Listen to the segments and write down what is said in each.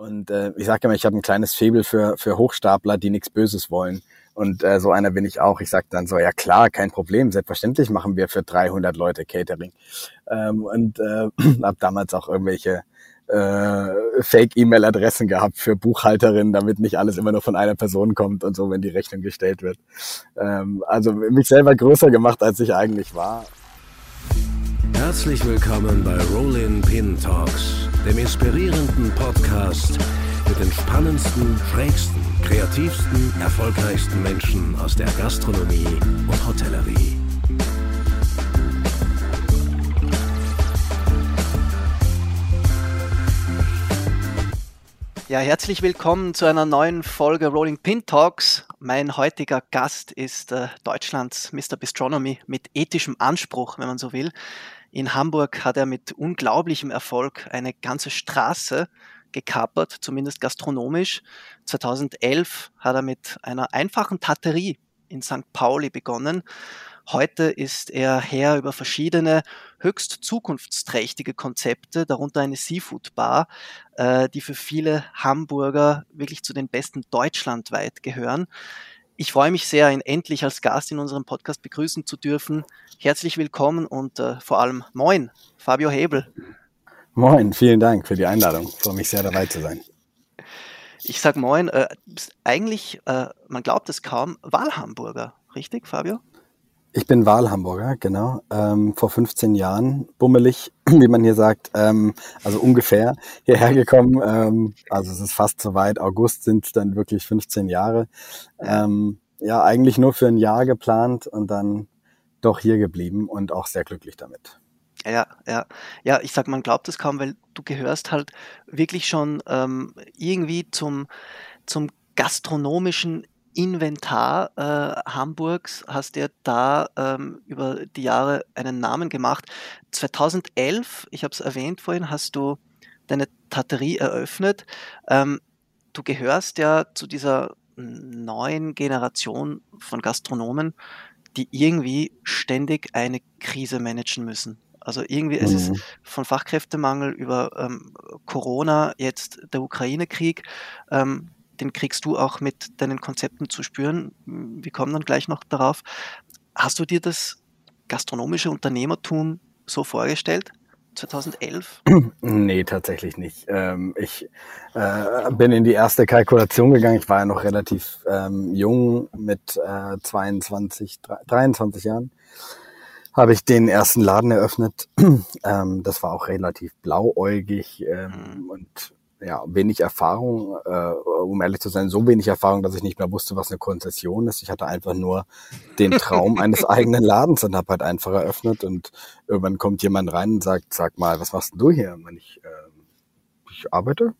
Und äh, ich sage immer, ich habe ein kleines Faible für, für Hochstapler, die nichts Böses wollen. Und äh, so einer bin ich auch. Ich sage dann so, ja klar, kein Problem, selbstverständlich machen wir für 300 Leute Catering. Ähm, und äh, habe damals auch irgendwelche äh, Fake-E-Mail-Adressen gehabt für Buchhalterinnen, damit nicht alles immer nur von einer Person kommt und so, wenn die Rechnung gestellt wird. Ähm, also mich selber größer gemacht, als ich eigentlich war. Herzlich willkommen bei Rollin Pin Talks, dem inspirierenden Podcast mit den spannendsten, schrägsten, kreativsten, erfolgreichsten Menschen aus der Gastronomie und Hotellerie. Ja, herzlich willkommen zu einer neuen Folge Rolling Pin Talks. Mein heutiger Gast ist äh, Deutschlands Mr. Bistronomy mit ethischem Anspruch, wenn man so will. In Hamburg hat er mit unglaublichem Erfolg eine ganze Straße gekapert, zumindest gastronomisch. 2011 hat er mit einer einfachen Taterie in St. Pauli begonnen Heute ist er Herr über verschiedene höchst zukunftsträchtige Konzepte, darunter eine Seafood Bar, äh, die für viele Hamburger wirklich zu den besten deutschlandweit gehören. Ich freue mich sehr, ihn endlich als Gast in unserem Podcast begrüßen zu dürfen. Herzlich willkommen und äh, vor allem moin, Fabio Hebel. Moin, vielen Dank für die Einladung. Ich freue mich sehr dabei zu sein. Ich sage moin, äh, eigentlich, äh, man glaubt es kaum, Wahlhamburger, richtig, Fabio? Ich bin Wahlhamburger, genau. Ähm, vor 15 Jahren, bummelig, wie man hier sagt, ähm, also ungefähr hierher gekommen. Ähm, also es ist fast soweit. August sind es dann wirklich 15 Jahre. Ähm, ja, eigentlich nur für ein Jahr geplant und dann doch hier geblieben und auch sehr glücklich damit. Ja, ja. Ja, ich sag, man glaubt es kaum, weil du gehörst halt wirklich schon ähm, irgendwie zum, zum gastronomischen Inventar äh, Hamburgs hast dir da ähm, über die Jahre einen Namen gemacht. 2011, ich habe es erwähnt vorhin, hast du deine Taterie eröffnet. Ähm, du gehörst ja zu dieser neuen Generation von Gastronomen, die irgendwie ständig eine Krise managen müssen. Also irgendwie mhm. es ist mhm. von Fachkräftemangel über ähm, Corona, jetzt der Ukraine-Krieg. Ähm, den kriegst du auch mit deinen Konzepten zu spüren. Wir kommen dann gleich noch darauf. Hast du dir das gastronomische Unternehmertum so vorgestellt? 2011? Nee, tatsächlich nicht. Ähm, ich äh, bin in die erste Kalkulation gegangen. Ich war ja noch relativ ähm, jung mit äh, 22, 23 Jahren. Habe ich den ersten Laden eröffnet. ähm, das war auch relativ blauäugig mhm. und ja, wenig Erfahrung, äh, um ehrlich zu sein, so wenig Erfahrung, dass ich nicht mehr wusste, was eine Konzession ist. Ich hatte einfach nur den Traum eines eigenen Ladens und habe halt einfach eröffnet und irgendwann kommt jemand rein und sagt, sag mal, was machst denn du hier? Und ich, äh, ich arbeite.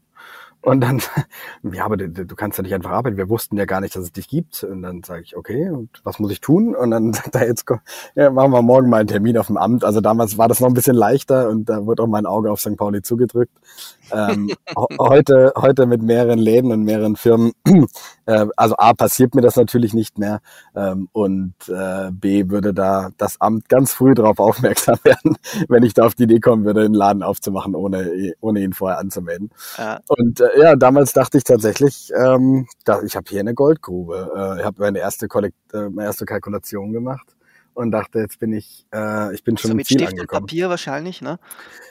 Und dann, ja, aber du, du, kannst ja nicht einfach arbeiten. Wir wussten ja gar nicht, dass es dich gibt. Und dann sage ich, okay, und was muss ich tun? Und dann sagt er, jetzt ja, machen wir morgen mal einen Termin auf dem Amt. Also damals war das noch ein bisschen leichter und da wurde auch mein Auge auf St. Pauli zugedrückt. Ähm, heute, heute mit mehreren Läden und mehreren Firmen. Äh, also A, passiert mir das natürlich nicht mehr. Ähm, und äh, B, würde da das Amt ganz früh darauf aufmerksam werden, wenn ich da auf die Idee kommen würde, einen Laden aufzumachen, ohne, ohne ihn vorher anzumelden. Ja. Und äh, ja, damals dachte ich tatsächlich, ähm, da, ich habe hier eine Goldgrube. Äh, ich habe meine erste, Kollekt äh, meine erste Kalkulation gemacht und dachte, jetzt bin ich, äh, ich bin schon also mit Ziel Stift angekommen. und Papier wahrscheinlich, ne?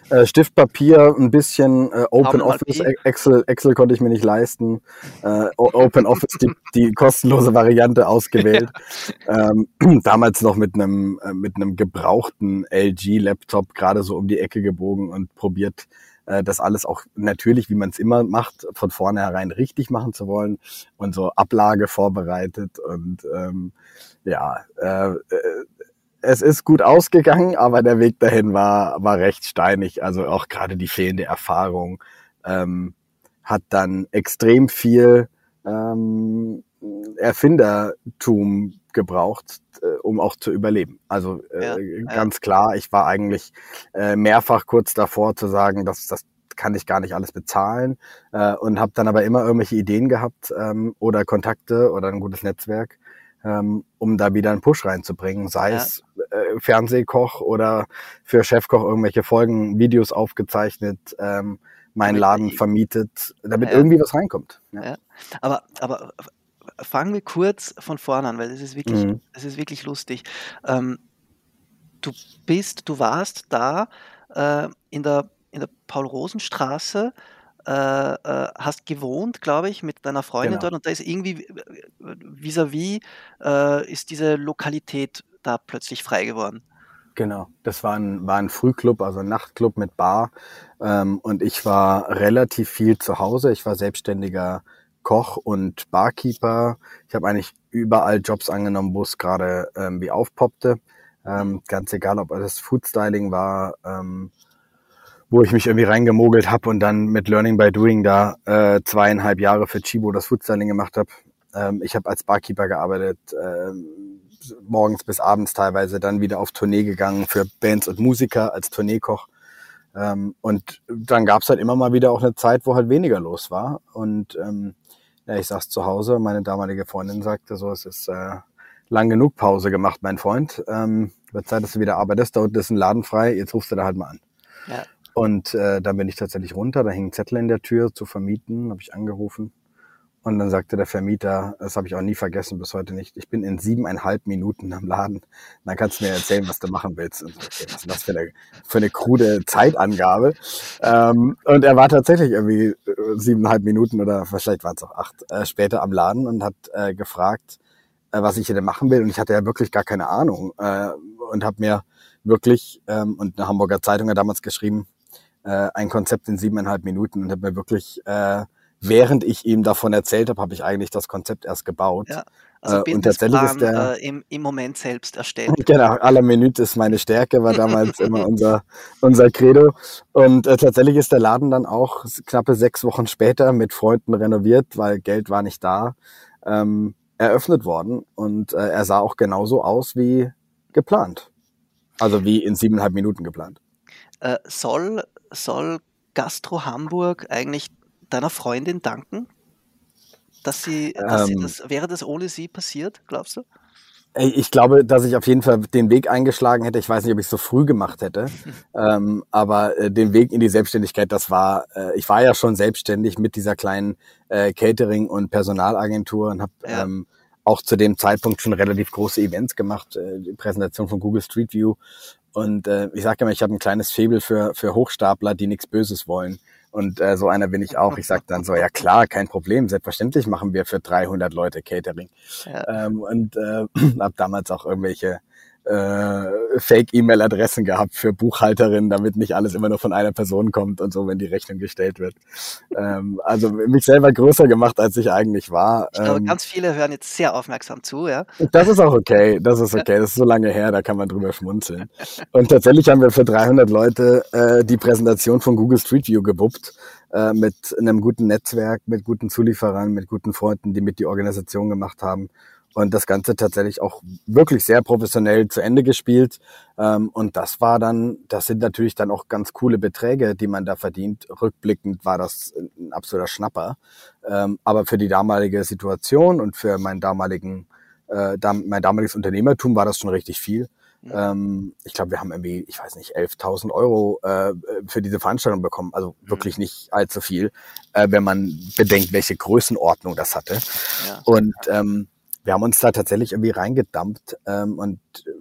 Äh, Stift, Papier, ein bisschen äh, Open Office, Excel, Excel konnte ich mir nicht leisten. Äh, Open Office, die, die kostenlose Variante ausgewählt. ähm, damals noch mit einem äh, mit einem gebrauchten LG-Laptop gerade so um die Ecke gebogen und probiert äh, das alles auch natürlich, wie man es immer macht, von vornherein richtig machen zu wollen und so Ablage vorbereitet und ähm, ja, äh, äh, es ist gut ausgegangen, aber der Weg dahin war, war recht steinig. Also auch gerade die fehlende Erfahrung ähm, hat dann extrem viel ähm, Erfindertum gebraucht, äh, um auch zu überleben. Also äh, ja, ganz ja. klar, ich war eigentlich äh, mehrfach kurz davor zu sagen, dass das kann ich gar nicht alles bezahlen äh, und habe dann aber immer irgendwelche Ideen gehabt ähm, oder Kontakte oder ein gutes Netzwerk, ähm, um da wieder einen Push reinzubringen, sei ja. es äh, Fernsehkoch oder für Chefkoch irgendwelche Folgen, Videos aufgezeichnet, ähm, meinen Laden vermietet, damit Ja. irgendwie was reinkommt. Ja. Aber, aber fangen wir kurz von vorne an, weil es ist wirklich, Mhm. es ist wirklich lustig. Ähm, du bist, du warst da äh, in der, in der Paul-Rosen-Straße, hast gewohnt, glaube ich, mit deiner Freundin Genau. dort und da ist irgendwie äh, vis-à-vis äh, ist diese Lokalität da plötzlich frei geworden. Genau, das war ein, war ein Frühclub, also ein Nachtclub mit Bar. Ähm, und ich war relativ viel zu Hause. Ich war selbstständiger Koch und Barkeeper. Ich habe eigentlich überall Jobs angenommen, wo es gerade ähm, wie aufpoppte. Ähm, ganz egal, ob das Foodstyling war, ähm, wo ich mich irgendwie reingemogelt habe und dann mit Learning by Doing da äh, zweieinhalb Jahre für Chibo das Foodstyling gemacht habe. Ähm, ich habe als Barkeeper gearbeitet, ähm, morgens bis abends teilweise, dann wieder auf Tournee gegangen für Bands und Musiker als Tourneekoch. Ähm, und dann gab's halt immer mal wieder auch eine Zeit, wo halt weniger los war. Und ähm, ja, ich saß zu Hause, meine damalige Freundin sagte so, es ist äh, lang genug Pause gemacht, mein Freund. Ähm, wird Zeit, dass du wieder arbeitest, da unten ist ein Laden frei, jetzt rufst du da halt mal an. Ja. Und äh, dann bin ich tatsächlich runter, da hing ein Zettel in der Tür zu vermieten, habe ich angerufen. Und dann sagte der Vermieter, das habe ich auch nie vergessen, bis heute nicht, ich bin in siebeneinhalb Minuten am Laden. Dann kannst du mir erzählen, was du machen willst. Und so, okay, was ist das für eine, für eine krude Zeitangabe? Ähm, und er war tatsächlich irgendwie äh, siebeneinhalb Minuten oder vielleicht waren es auch acht äh, später am Laden und hat äh, gefragt, äh, was ich hier denn machen will. Und ich hatte ja wirklich gar keine Ahnung äh, und habe mir wirklich, ähm, und eine Hamburger Zeitung hat damals geschrieben, äh, ein Konzept in siebeneinhalb Minuten und habe mir wirklich, äh, während ich ihm davon erzählt habe, habe ich eigentlich das Konzept erst gebaut. Ja. Also Äh, und tatsächlich ist der- äh, im, im Moment selbst erstellt. Genau, aller Minute ist meine Stärke, war damals immer unser, unser Credo. Und äh, tatsächlich ist der Laden dann auch knappe sechs Wochen später mit Freunden renoviert, weil Geld war nicht da, ähm, eröffnet worden. Und äh, er sah auch genauso aus wie geplant. Also wie in siebeneinhalb Minuten geplant. Äh, soll, soll Gastro Hamburg eigentlich deiner Freundin danken? Dass sie, dass sie Ähm. das, wäre das ohne sie passiert, glaubst du? Ich glaube, dass ich auf jeden Fall den Weg eingeschlagen hätte. Ich weiß nicht, ob ich es so früh gemacht hätte, ähm, aber äh, den Weg in die Selbstständigkeit, das war, äh, ich war ja schon selbstständig mit dieser kleinen äh, Catering- und Personalagentur und habe Ja. ähm, auch zu dem Zeitpunkt schon relativ große Events gemacht, äh, die Präsentation von Google Street View. Und äh, ich sage immer, ich habe ein kleines Faible für, für Hochstapler, die nichts Böses wollen. Und äh, so einer bin ich auch. Ich sage dann so, ja klar, kein Problem, selbstverständlich machen wir für 300 Leute Catering. Ja. Ähm, und äh, habe damals auch irgendwelche äh, Fake-E-Mail-Adressen gehabt für Buchhalterinnen, damit nicht alles immer nur von einer Person kommt und so, wenn die Rechnung gestellt wird. Ähm, also mich selber größer gemacht, als ich eigentlich war. Ich glaube, Ähm, ganz viele hören jetzt sehr aufmerksam zu, ja. das ist auch okay, das ist okay, das ist so lange her, da kann man drüber schmunzeln. Und tatsächlich haben wir für 300 Leute äh, die Präsentation von Google Street View gewuppt, äh, mit einem guten Netzwerk, mit guten Zulieferern, mit guten Freunden, die mit die Organisation gemacht haben. Und das Ganze tatsächlich auch wirklich sehr professionell zu Ende gespielt. Ähm, und das war dann, das sind natürlich dann auch ganz coole Beträge, die man da verdient. Rückblickend war das ein absoluter Schnapper. Ähm, aber für die damalige Situation und für meinen damaligen äh, dam mein damaliges Unternehmertum war das schon richtig viel. Ähm, ich glaube, wir haben irgendwie, ich weiß nicht, 11.000 Euro äh, für diese Veranstaltung bekommen. Also wirklich nicht allzu viel, äh, wenn man bedenkt, welche Größenordnung das hatte. ja. Und ähm, wir haben uns da tatsächlich irgendwie reingedampft. Ähm, und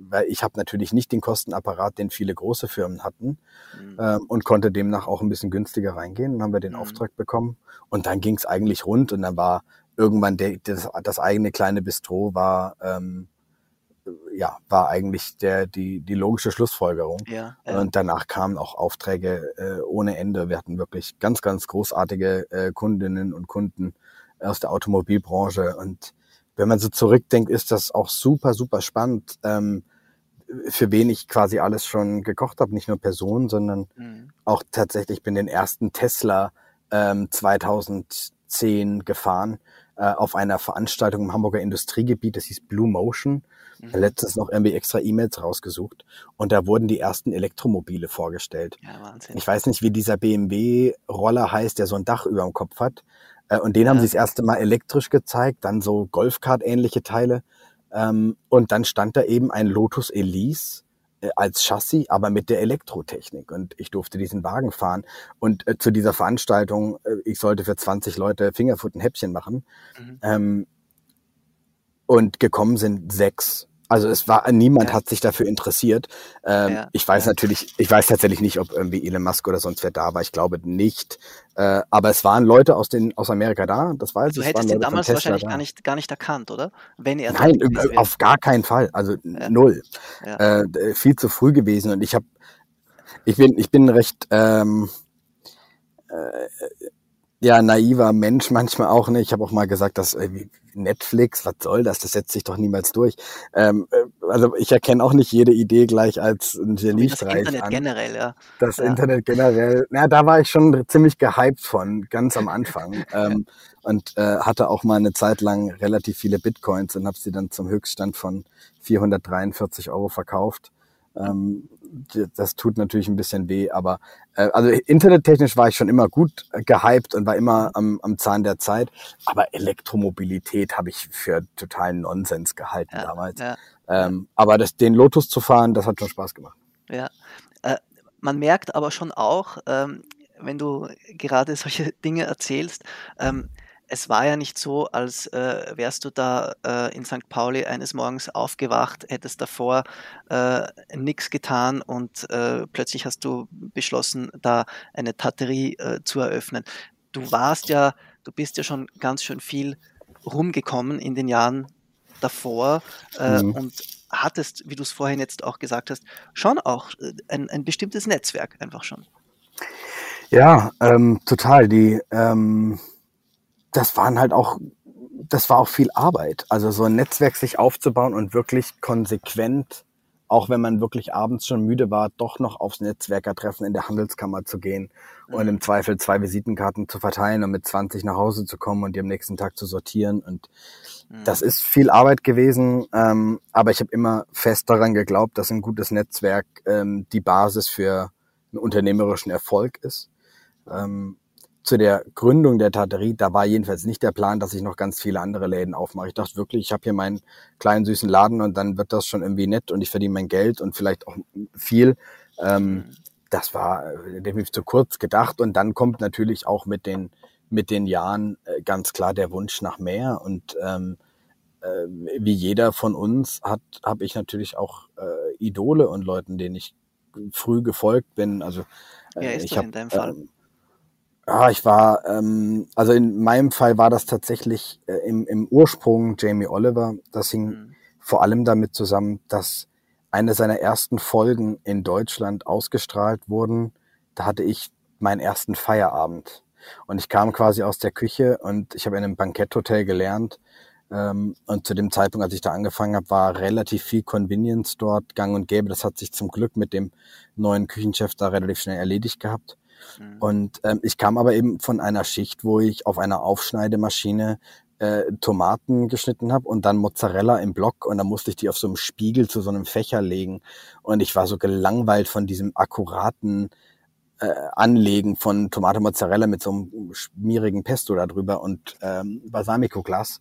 weil ich habe natürlich nicht den Kostenapparat, den viele große Firmen hatten Mhm. ähm, und konnte demnach auch ein bisschen günstiger reingehen. Dann haben wir den Mhm. Auftrag bekommen und dann ging es eigentlich rund und dann war irgendwann der, das, das eigene kleine Bistro war ähm, ja war eigentlich der die die logische Schlussfolgerung. Ja, ja. Und danach kamen auch Aufträge äh, ohne Ende. Wir hatten wirklich ganz, ganz großartige äh, Kundinnen und Kunden aus der Automobilbranche. Und wenn man so zurückdenkt, ist das auch super, super spannend, ähm, für wen ich quasi alles schon gekocht habe. Nicht nur Personen, sondern Mhm. auch tatsächlich bin den ersten Tesla ähm, 2010 gefahren äh, auf einer Veranstaltung im Hamburger Industriegebiet. Das hieß Blue Motion. Mhm. Letztens noch irgendwie extra E-Mails rausgesucht und da wurden die ersten Elektromobile vorgestellt. Ja, Wahnsinn. Ich weiß nicht, wie dieser BMW-Roller heißt, der so ein Dach über dem Kopf hat. Äh, Und den haben Ja. sie das erste Mal elektrisch gezeigt, dann so Golfkart-ähnliche Teile. Ähm, Und dann stand da eben ein Lotus Elise äh, als Chassis, aber mit der Elektrotechnik. Und ich durfte diesen Wagen fahren. Und äh, zu dieser Veranstaltung, äh, ich sollte für 20 Leute Fingerfood ein Häppchen machen. Mhm. Ähm, und gekommen sind sechs. Also es war niemand ja. hat sich dafür interessiert. Ähm, ja. Ich weiß ja. natürlich, ich weiß tatsächlich nicht, ob irgendwie Elon Musk oder sonst wer da war. Ich glaube nicht. Äh, aber es waren Leute aus den aus Amerika da. Das weiß ich. Du hättest ihn damals wahrscheinlich gar nicht gar nicht erkannt, oder? Wenn er nein, auf gar keinen Fall. Also null. Äh, viel zu früh gewesen. Und ich habe, ich bin ich bin recht ähm, äh, ja, naiver Mensch manchmal auch. Ne? Ich habe auch mal gesagt, dass äh, Netflix, was soll das? Das setzt sich doch niemals durch. Ähm, äh, also ich erkenne auch nicht jede Idee gleich als ein Geniestreich Das Internet an. generell, ja. Das ja. Internet generell, na, da war ich schon ziemlich gehypt von, ganz am Anfang. ähm, und äh, hatte auch mal eine Zeit lang relativ viele Bitcoins und habe sie dann zum Höchststand von 443 Euro verkauft. Ähm, das tut natürlich ein bisschen weh, aber äh, also internettechnisch war ich schon immer gut gehypt und war immer am, am Zahn der Zeit. Aber Elektromobilität habe ich für totalen Nonsens gehalten ja, damals. Ja, ähm, aber das, den Lotus zu fahren, das hat schon Spaß gemacht. Ja, äh, man merkt aber schon auch, ähm, wenn du gerade solche Dinge erzählst, ähm, es war ja nicht so, als äh, wärst du da äh, in St. Pauli eines Morgens aufgewacht, hättest davor äh, nichts getan und äh, plötzlich hast du beschlossen, da eine Tatterie äh, zu eröffnen. Du warst ja, du bist ja schon ganz schön viel rumgekommen in den Jahren davor äh, mhm. und hattest, wie du es vorhin jetzt auch gesagt hast, schon auch ein, ein bestimmtes Netzwerk einfach schon. Ja, ähm, total. Die ähm das waren halt auch, das war auch viel Arbeit. Also so ein Netzwerk sich aufzubauen und wirklich konsequent, auch wenn man wirklich abends schon müde war, doch noch aufs Netzwerkertreffen in der Handelskammer zu gehen und im Zweifel zwei Visitenkarten zu verteilen und mit 20 nach Hause zu kommen und die am nächsten Tag zu sortieren. Und mhm. das ist viel Arbeit gewesen, ähm, aber ich habe immer fest daran geglaubt, dass ein gutes Netzwerk ähm, die Basis für einen unternehmerischen Erfolg ist. Ähm, zu der Gründung der Taterie, da war jedenfalls nicht der Plan, dass ich noch ganz viele andere Läden aufmache. Ich dachte wirklich, ich habe hier meinen kleinen süßen Laden und dann wird das schon irgendwie nett und ich verdiene mein Geld und vielleicht auch viel. Ähm, das war äh, definitiv zu kurz gedacht und dann kommt natürlich auch mit den mit den Jahren äh, ganz klar der Wunsch nach mehr und ähm, äh, wie jeder von uns hat habe ich natürlich auch äh, Idole und Leuten, denen ich früh gefolgt bin. Also äh, Wer ist ich habe in deinem Fall? Ähm, ja, ich war, ähm, also in meinem Fall war das tatsächlich äh, im, im Ursprung Jamie Oliver. Das hing mhm. vor allem damit zusammen, dass eine seiner ersten Folgen in Deutschland ausgestrahlt wurden. Da hatte ich meinen ersten Feierabend. Und ich kam quasi aus der Küche und ich habe in einem Banketthotel gelernt. Ähm, und zu dem Zeitpunkt, als ich da angefangen habe, war relativ viel Convenience dort gang und gäbe. Das hat sich zum Glück mit dem neuen Küchenchef da relativ schnell erledigt gehabt. Mhm. Und ähm, ich kam aber eben von einer Schicht, wo ich auf einer Aufschneidemaschine äh, Tomaten geschnitten habe und dann Mozzarella im Block und dann musste ich die auf so einem Spiegel zu so einem Fächer legen und ich war so gelangweilt von diesem akkuraten äh, Anlegen von Tomate Mozzarella mit so einem schmierigen Pesto da drüber und ähm, Balsamico-Glas.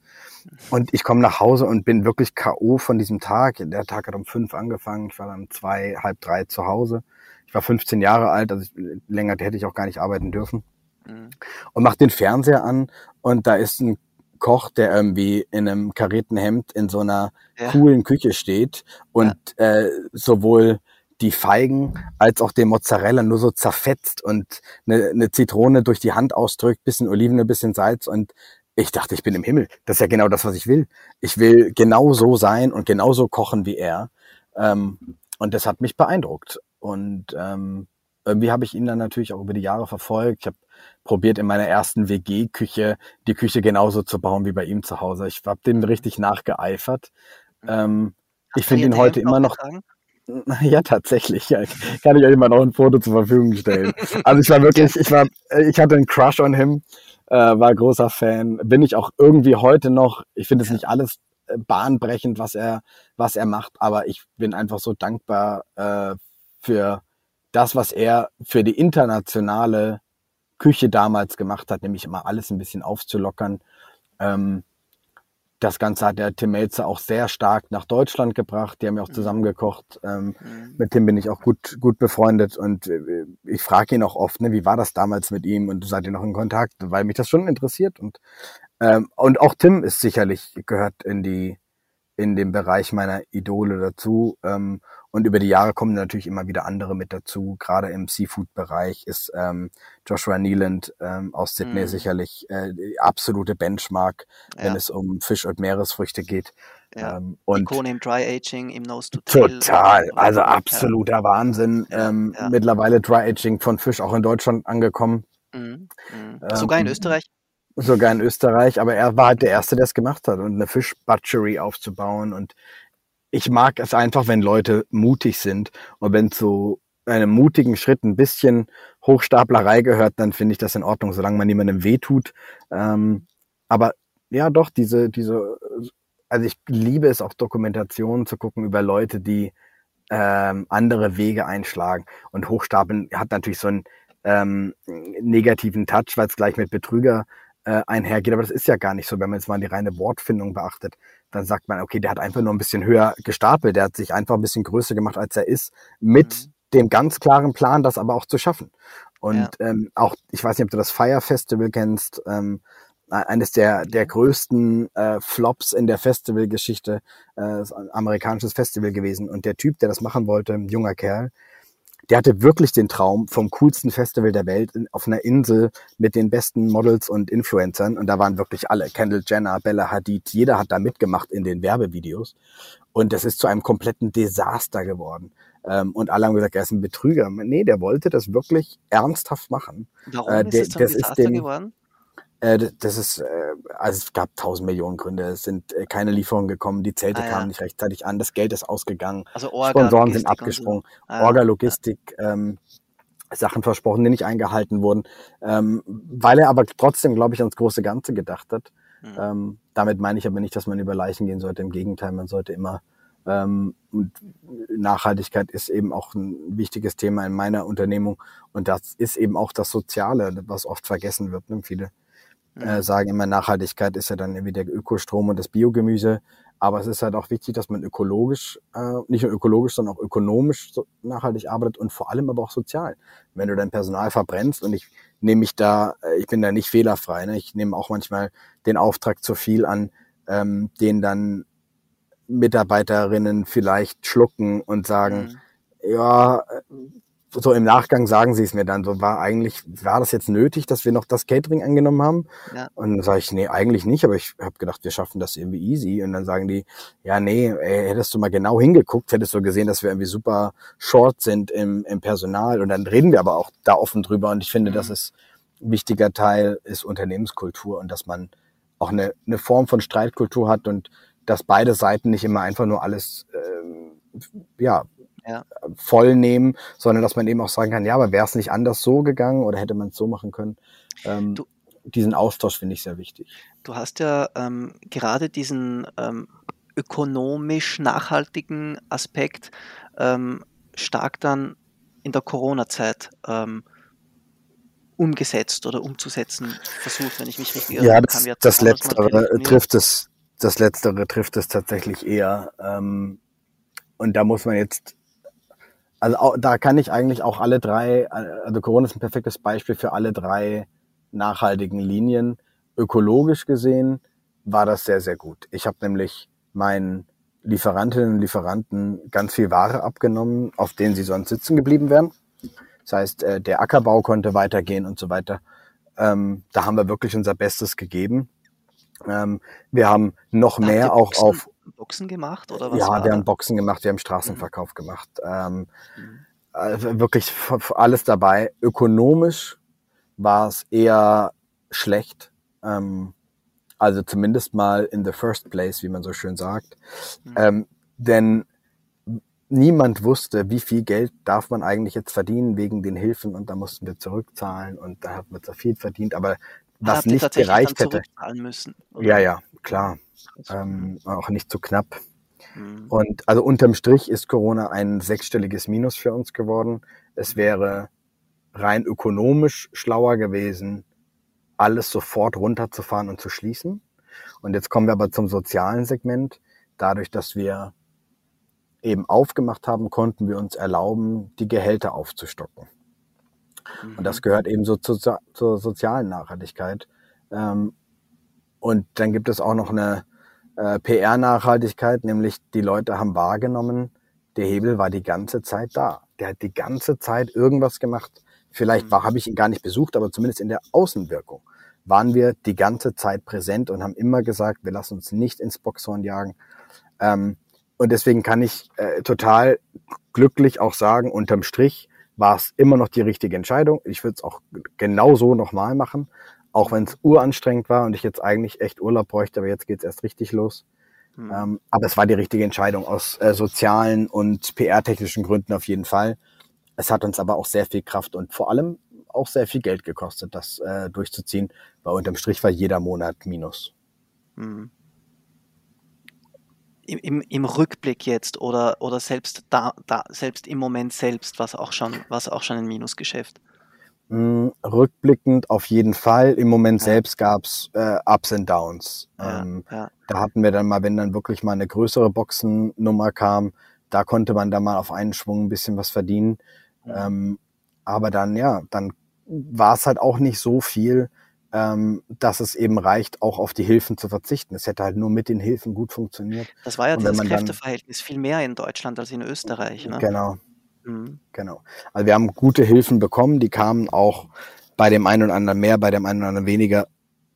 Und ich komme nach Hause und bin wirklich K.O. von diesem Tag. Der Tag hat um fünf angefangen. Ich war dann zwei, halb drei zu Hause. Ich war 15 Jahre alt, also länger hätte ich auch gar nicht arbeiten dürfen. Mhm. Und mach den Fernseher an und da ist ein Koch, der irgendwie in einem karierten Hemd in so einer ja. coolen Küche steht und ja. äh, sowohl die Feigen als auch den Mozzarella nur so zerfetzt und eine, eine Zitrone durch die Hand ausdrückt, bisschen Oliven, ein bisschen Salz und ich dachte, ich bin im Himmel. Das ist ja genau das, was ich will. Ich will genau so sein und genauso kochen wie er. Ähm, und das hat mich beeindruckt. Und ähm, irgendwie habe ich ihn dann natürlich auch über die Jahre verfolgt. Ich habe probiert in meiner ersten WG-Küche die Küche genauso zu bauen wie bei ihm zu Hause. Ich habe dem richtig nachgeeifert. Mhm. Ähm, ich finde ihn heute immer noch. Ja, tatsächlich. Ja, kann ich euch immer noch ein Foto zur Verfügung stellen. Also ich war wirklich, ich war, ich hatte einen Crush on him, äh, war großer Fan. Bin ich auch irgendwie heute noch. Ich finde es nicht alles äh, bahnbrechend, was er, was er macht, aber ich bin einfach so dankbar äh, für das, was er für die internationale Küche damals gemacht hat, nämlich immer alles ein bisschen aufzulockern. Ähm, das Ganze hat der Tim Melzer auch sehr stark nach Deutschland gebracht. Die haben ja auch mhm. zusammengekocht. Ähm, mhm. Mit Tim bin ich auch gut, gut befreundet und äh, ich frage ihn auch oft, ne, wie war das damals mit ihm und seid ihr noch in Kontakt, weil mich das schon interessiert und ähm, und auch Tim ist sicherlich gehört in die in dem Bereich meiner Idole dazu. Ähm, und über die Jahre kommen natürlich immer wieder andere mit dazu. Gerade im Seafood-Bereich ist ähm, Joshua Nealand ähm, aus Sydney mm. sicherlich äh, die absolute Benchmark, wenn ja. es um Fisch und Meeresfrüchte geht. Ja. Ähm, und Ikone im Dry Aging, im Nose to Tail. Total, also absoluter ja. Wahnsinn. Ähm, mittlerweile Dry Aging von Fisch auch in Deutschland angekommen. Mm. Mm. Sogar in Österreich? Sogar in Österreich, aber er war halt der Erste, der es gemacht hat und eine Fischbutchery aufzubauen und ich mag es einfach, wenn Leute mutig sind und wenn zu einem mutigen Schritt ein bisschen Hochstaplerei gehört, dann finde ich das in Ordnung, solange man niemandem wehtut. Ähm, aber ja, doch, diese, diese, also ich liebe es auch Dokumentationen zu gucken über Leute, die ähm, andere Wege einschlagen. Und Hochstapeln hat natürlich so einen ähm, negativen Touch, weil es gleich mit Betrüger äh, einhergeht. Aber das ist ja gar nicht so, wenn man jetzt mal die reine Wortfindung beachtet. Dann sagt man, okay, der hat einfach nur ein bisschen höher gestapelt, der hat sich einfach ein bisschen größer gemacht, als er ist, mit mhm. dem ganz klaren Plan, das aber auch zu schaffen. Und ja. ähm, auch, ich weiß nicht, ob du das Fire Festival kennst, ähm, eines der, der größten äh, Flops in der Festivalgeschichte, äh, amerikanisches Festival gewesen. Und der Typ, der das machen wollte, ein junger Kerl, der hatte wirklich den Traum vom coolsten Festival der Welt auf einer Insel mit den besten Models und Influencern. Und da waren wirklich alle. Kendall Jenner, Bella Hadid, jeder hat da mitgemacht in den Werbevideos. Und das ist zu einem kompletten Desaster geworden. Ähm, und alle haben gesagt, er ist ein Betrüger. Nee, der wollte das wirklich ernsthaft machen. Warum äh, der, ist es zum Desaster dem, geworden? Äh, das ist, äh, also es gab tausend Millionen Gründe. Es sind äh, keine Lieferungen gekommen, die Zelte ah, kamen ja. nicht rechtzeitig an, das Geld ist ausgegangen, also Orga, Sponsoren Logistik sind abgesprungen, so. ah, Orga, Logistik, ja. ähm, Sachen versprochen, die nicht eingehalten wurden, ähm, weil er aber trotzdem, glaube ich, ans große Ganze gedacht hat. Mhm. Ähm, damit meine ich aber nicht, dass man über Leichen gehen sollte. Im Gegenteil, man sollte immer ähm, und Nachhaltigkeit ist eben auch ein wichtiges Thema in meiner Unternehmung und das ist eben auch das Soziale, was oft vergessen wird. Ne? Viele äh, sagen immer, Nachhaltigkeit ist ja dann irgendwie der Ökostrom und das Biogemüse. Aber es ist halt auch wichtig, dass man ökologisch, äh, nicht nur ökologisch, sondern auch ökonomisch so nachhaltig arbeitet und vor allem aber auch sozial. Wenn du dein Personal verbrennst und ich nehme mich da, äh, ich bin da nicht fehlerfrei, ne? ich nehme auch manchmal den Auftrag zu viel an, ähm, den dann Mitarbeiterinnen vielleicht schlucken und sagen, mhm. ja, so im Nachgang sagen sie es mir dann so, war eigentlich, war das jetzt nötig, dass wir noch das Catering angenommen haben? Ja. Und dann sage ich, nee, eigentlich nicht, aber ich habe gedacht, wir schaffen das irgendwie easy. Und dann sagen die, ja, nee, ey, hättest du mal genau hingeguckt, hättest du gesehen, dass wir irgendwie super short sind im, im Personal. Und dann reden wir aber auch da offen drüber. Und ich finde, mhm. das ist ein wichtiger Teil, ist Unternehmenskultur und dass man auch eine, eine Form von Streitkultur hat und dass beide Seiten nicht immer einfach nur alles ähm, ja, ja. voll nehmen, sondern dass man eben auch sagen kann, ja, aber wäre es nicht anders so gegangen oder hätte man es so machen können? Ähm, du, diesen Austausch finde ich sehr wichtig. Du hast ja ähm, gerade diesen ähm, ökonomisch nachhaltigen Aspekt ähm, stark dann in der Corona-Zeit ähm, umgesetzt oder umzusetzen versucht, wenn ich mich richtig erinnere. Ja, das, das, das Letztere trifft es, das Letztere trifft es tatsächlich eher. Ähm, und da muss man jetzt also auch, da kann ich eigentlich auch alle drei, also Corona ist ein perfektes Beispiel für alle drei nachhaltigen Linien. Ökologisch gesehen war das sehr, sehr gut. Ich habe nämlich meinen Lieferantinnen und Lieferanten ganz viel Ware abgenommen, auf denen sie sonst sitzen geblieben wären. Das heißt, äh, der Ackerbau konnte weitergehen und so weiter. Ähm, da haben wir wirklich unser Bestes gegeben. Ähm, wir haben noch mehr auch auf Boxen gemacht oder was? Ja, wir haben Boxen gemacht, wir haben Straßenverkauf mhm. gemacht. Ähm, mhm. also wirklich alles dabei. Ökonomisch war es eher schlecht. Ähm, also zumindest mal in the first place, wie man so schön sagt. Mhm. Ähm, denn niemand wusste, wie viel Geld darf man eigentlich jetzt verdienen wegen den Hilfen und da mussten wir zurückzahlen und da hat man zwar viel verdient, aber was nicht gereicht hätte. Müssen, ja, ja, klar. Ähm, auch nicht zu knapp. Mhm. Und also unterm Strich ist Corona ein sechsstelliges Minus für uns geworden. Es wäre rein ökonomisch schlauer gewesen, alles sofort runterzufahren und zu schließen. Und jetzt kommen wir aber zum sozialen Segment. Dadurch, dass wir eben aufgemacht haben, konnten wir uns erlauben, die Gehälter aufzustocken. Mhm. Und das mhm. gehört eben so zu, zur sozialen Nachhaltigkeit. Ähm, und dann gibt es auch noch eine äh, PR-Nachhaltigkeit, nämlich die Leute haben wahrgenommen, der Hebel war die ganze Zeit da. Der hat die ganze Zeit irgendwas gemacht. Vielleicht war, mhm. habe ich ihn gar nicht besucht, aber zumindest in der Außenwirkung waren wir die ganze Zeit präsent und haben immer gesagt, wir lassen uns nicht ins Boxhorn jagen. Ähm, und deswegen kann ich äh, total glücklich auch sagen, unterm Strich war es immer noch die richtige Entscheidung. Ich würde es auch genau so nochmal machen, auch wenn es uranstrengend war und ich jetzt eigentlich echt Urlaub bräuchte, aber jetzt geht es erst richtig los. Mhm. Ähm, aber es war die richtige Entscheidung aus äh, sozialen und PR-technischen Gründen auf jeden Fall. Es hat uns aber auch sehr viel Kraft und vor allem auch sehr viel Geld gekostet, das äh, durchzuziehen, weil unterm Strich war jeder Monat Minus. Mhm im, im Rückblick jetzt oder, oder selbst da, da, selbst im Moment selbst, was auch schon, was auch schon ein Minusgeschäft? Mm, rückblickend auf jeden Fall. Im Moment ja. selbst gab's äh, Ups and Downs. Ja, ähm, ja. Da hatten wir dann mal, wenn dann wirklich mal eine größere Boxennummer kam, da konnte man dann mal auf einen Schwung ein bisschen was verdienen. Ähm, aber dann, ja, dann war es halt auch nicht so viel, ähm, dass es eben reicht, auch auf die Hilfen zu verzichten. Es hätte halt nur mit den Hilfen gut funktioniert. Das war ja das Kräfteverhältnis viel mehr in Deutschland als in Österreich. Ne? Genau. Mhm. Genau. Also wir haben gute Hilfen bekommen, die kamen auch bei dem einen oder anderen mehr, bei dem einen oder anderen weniger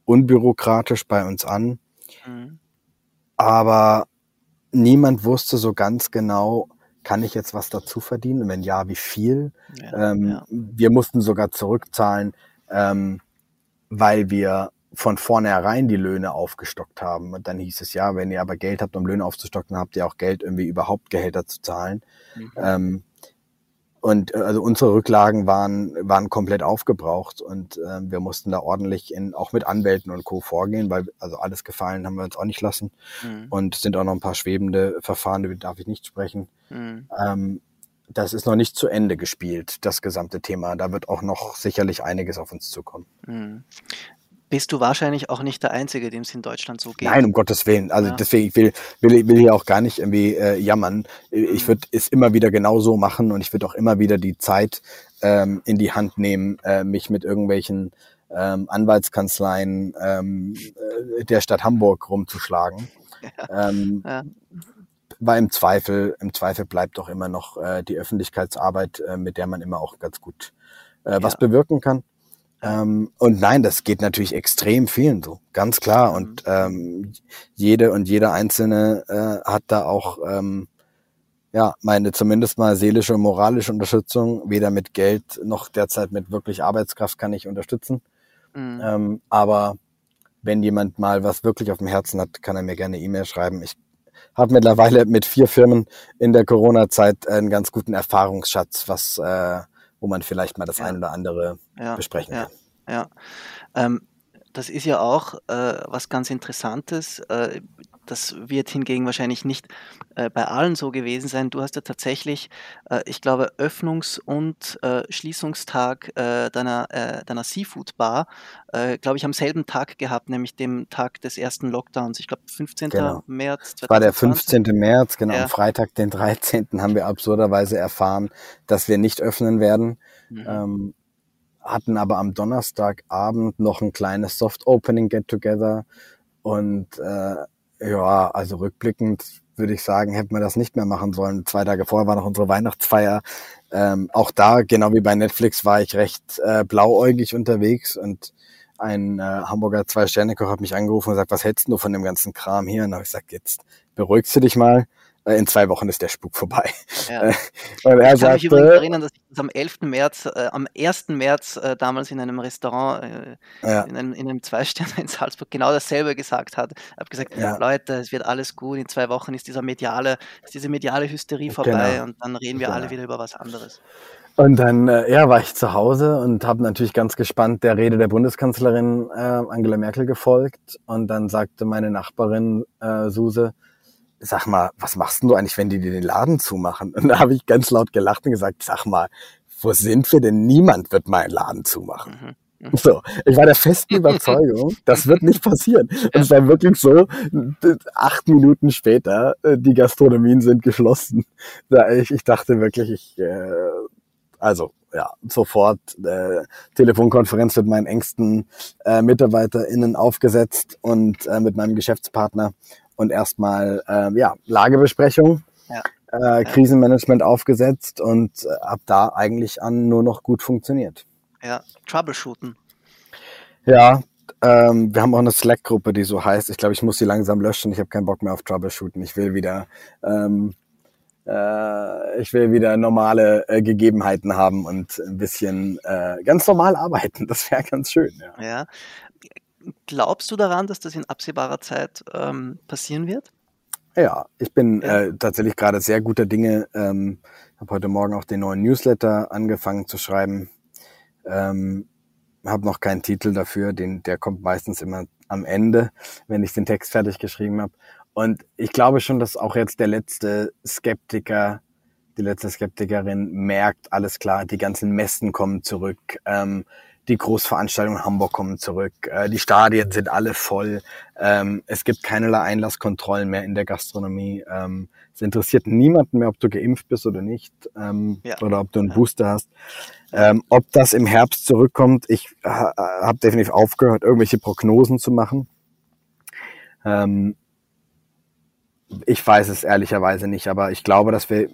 unbürokratisch bei uns an. Mhm. Aber niemand wusste so ganz genau, kann ich jetzt was dazu verdienen? wenn ja, wie viel? Ja, ähm, ja. Wir mussten sogar zurückzahlen. Ähm, weil wir von vornherein die Löhne aufgestockt haben. Und dann hieß es ja, wenn ihr aber Geld habt, um Löhne aufzustocken, habt ihr auch Geld, irgendwie überhaupt Gehälter zu zahlen. Mhm. Ähm, und äh, also unsere Rücklagen waren, waren komplett aufgebraucht und äh, wir mussten da ordentlich in, auch mit Anwälten und Co. vorgehen, weil also alles gefallen haben wir uns auch nicht lassen. Mhm. Und sind auch noch ein paar schwebende Verfahren, über die darf ich nicht sprechen. Mhm. Ähm, das ist noch nicht zu Ende gespielt, das gesamte Thema. Da wird auch noch sicherlich einiges auf uns zukommen. Mhm. Bist du wahrscheinlich auch nicht der Einzige, dem es in Deutschland so geht? Nein, um Gottes Willen. Also ja. deswegen, ich will, will, will hier auch gar nicht irgendwie äh, jammern. Ich mhm. würde es immer wieder genau so machen und ich würde auch immer wieder die Zeit ähm, in die Hand nehmen, äh, mich mit irgendwelchen ähm, Anwaltskanzleien ähm, äh, der Stadt Hamburg rumzuschlagen. Ja. Ähm, ja weil im Zweifel, im Zweifel bleibt doch immer noch äh, die Öffentlichkeitsarbeit, äh, mit der man immer auch ganz gut äh, was bewirken kann. Ähm, und nein, das geht natürlich extrem vielen so, ganz klar. Mhm. Und ähm, jede und jeder Einzelne äh, hat da auch ähm, ja meine zumindest mal seelische und moralische Unterstützung. Weder mit Geld noch derzeit mit wirklich Arbeitskraft kann ich unterstützen. Mhm. Ähm, aber wenn jemand mal was wirklich auf dem Herzen hat, kann er mir gerne E-Mail schreiben. Ich habe mittlerweile mit vier Firmen in der Corona-Zeit einen ganz guten Erfahrungsschatz, was, äh, wo man vielleicht mal das ja. ein oder andere ja. besprechen kann. Ja, ähm, das ist ja auch äh, was ganz Interessantes. Äh, das wird hingegen wahrscheinlich nicht äh, bei allen so gewesen sein. Du hast ja tatsächlich, äh, ich glaube, Öffnungs- und äh, Schließungstag äh, deiner, äh, deiner Seafood-Bar, äh, glaube ich, am selben Tag gehabt, nämlich dem Tag des ersten Lockdowns. Ich glaube, 15. Genau. März 2020. War der 15. März, genau. Ja. Am Freitag, den 13. haben wir absurderweise erfahren, dass wir nicht öffnen werden. Mhm. Ähm, hatten aber am Donnerstagabend noch ein kleines Soft-Opening Get-Together und äh, ja, also rückblickend würde ich sagen, hätten wir das nicht mehr machen sollen. Zwei Tage vorher war noch unsere Weihnachtsfeier. Ähm, auch da, genau wie bei Netflix, war ich recht äh, blauäugig unterwegs und ein äh, Hamburger Zwei-Sterne-Koch hat mich angerufen und gesagt, was hältst du von dem ganzen Kram hier? Und habe ich gesagt, jetzt beruhigst du dich mal. Äh, in zwei Wochen ist der Spuk vorbei. Ja. Äh, und er ich kann sagte, mich übrigens erinnern, dass ich das am 11. März, äh, am 1. März äh, damals in einem Restaurant, äh, ja. in einem, in einem Zwei-Sterne in Salzburg genau dasselbe gesagt hat. Ich habe gesagt, ja. Leute, es wird alles gut, in zwei Wochen ist dieser mediale, ist diese mediale Hysterie vorbei genau. und dann reden wir genau. alle wieder über was anderes. Und dann äh, ja, war ich zu Hause und habe natürlich ganz gespannt der Rede der Bundeskanzlerin äh, Angela Merkel gefolgt. Und dann sagte meine Nachbarin äh, Suse, sag mal, was machst du eigentlich, wenn die dir den Laden zumachen? Und da habe ich ganz laut gelacht und gesagt, sag mal, wo sind wir denn? Niemand wird meinen Laden zumachen. So, ich war der festen Überzeugung, das wird nicht passieren. Und es war wirklich so, acht Minuten später, äh, die Gastronomien sind geschlossen. Ich, ich dachte wirklich, ich, äh, also ja, sofort äh, Telefonkonferenz mit meinen engsten äh, MitarbeiterInnen aufgesetzt und äh, mit meinem Geschäftspartner und erstmal äh, ja, Lagebesprechung, ja. Äh, Krisenmanagement aufgesetzt und äh, ab da eigentlich an nur noch gut funktioniert. Ja, Troubleshooten. Ja, ähm, wir haben auch eine Slack-Gruppe, die so heißt. Ich glaube, ich muss sie langsam löschen. Ich habe keinen Bock mehr auf Troubleshooten. Ich will wieder, ähm, äh, ich will wieder normale äh, Gegebenheiten haben und ein bisschen äh, ganz normal arbeiten. Das wäre ganz schön. Ja. ja. Glaubst du daran, dass das in absehbarer Zeit ähm, passieren wird? Ja, ich bin. Äh, tatsächlich gerade sehr guter Dinge. Ähm, habe heute Morgen auch den neuen Newsletter angefangen zu schreiben. Ähm, habe noch keinen Titel dafür, den, der kommt meistens immer am Ende, wenn ich den Text fertig geschrieben habe. Und ich glaube schon, dass auch jetzt der letzte Skeptiker, die letzte Skeptikerin merkt, alles klar, die ganzen Messen kommen zurück, ähm, die Großveranstaltungen in Hamburg kommen zurück, äh, die Stadien sind alle voll, ähm, es gibt keinerlei Einlasskontrollen mehr in der Gastronomie. Ähm, es interessiert niemanden mehr, ob du geimpft bist oder nicht ähm, ja. oder ob du einen Booster hast. Ähm, ob das im Herbst zurückkommt, ich ha, habe definitiv aufgehört, irgendwelche Prognosen zu machen. Ähm, ich weiß es ehrlicherweise nicht, aber ich glaube, dass wir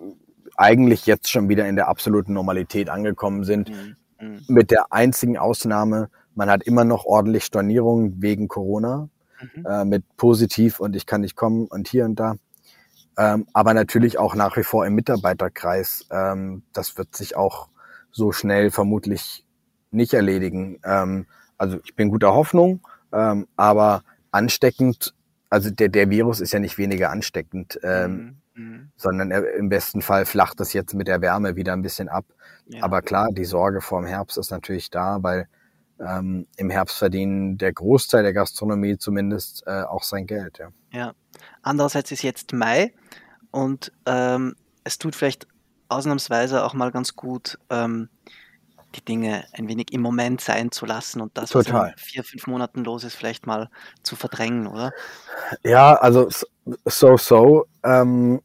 eigentlich jetzt schon wieder in der absoluten Normalität angekommen sind. Mhm. Mhm. Mit der einzigen Ausnahme, man hat immer noch ordentlich Stornierungen wegen Corona, mhm. äh, mit positiv und ich kann nicht kommen und hier und da. Ähm, aber natürlich auch nach wie vor im Mitarbeiterkreis. Ähm, das wird sich auch so schnell vermutlich nicht erledigen. Ähm, also ich bin guter Hoffnung, ähm, aber ansteckend, also der, der Virus ist ja nicht weniger ansteckend, ähm, mhm. mhm. sondern er, im besten Fall flacht das jetzt mit der Wärme wieder ein bisschen ab. Ja. Aber klar, die Sorge vor dem Herbst ist natürlich da, weil ähm, im Herbst verdienen der Großteil der Gastronomie zumindest äh, auch sein Geld. Ja. ja. Andererseits ist jetzt Mai und ähm, es tut vielleicht ausnahmsweise auch mal ganz gut, ähm, die Dinge ein wenig im Moment sein zu lassen und das, Total. was in vier, fünf Monaten los ist, vielleicht mal zu verdrängen, oder? Ja, also so, so. Ähm,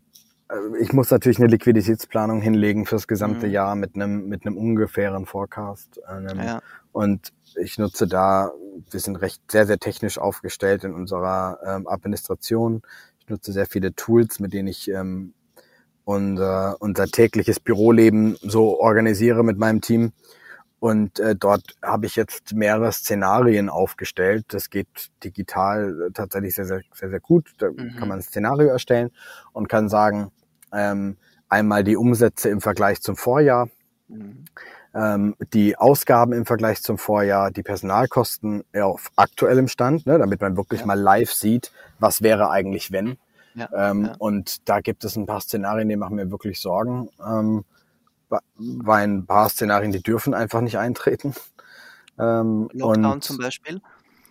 ich muss natürlich eine Liquiditätsplanung hinlegen fürs gesamte mhm. Jahr mit einem, mit einem ungefähren Forecast. Ähm, ja. Und ich nutze da, wir sind recht sehr, sehr technisch aufgestellt in unserer ähm, Administration. Ich nutze sehr viele Tools, mit denen ich ähm, unser, unser tägliches Büroleben so organisiere mit meinem Team. Und äh, dort habe ich jetzt mehrere Szenarien aufgestellt. Das geht digital tatsächlich sehr, sehr, sehr, sehr gut. Da mhm. kann man ein Szenario erstellen und kann sagen, ähm, einmal die Umsätze im Vergleich zum Vorjahr, mhm. ähm, die Ausgaben im Vergleich zum Vorjahr, die Personalkosten auf aktuellem Stand, ne, damit man wirklich ja. mal live sieht, was wäre eigentlich wenn. Ja, ähm, ja. Und da gibt es ein paar Szenarien, die machen mir wirklich Sorgen. Ähm, bei ein paar Szenarien, die dürfen einfach nicht eintreten. Ähm, Lockdown und, zum Beispiel?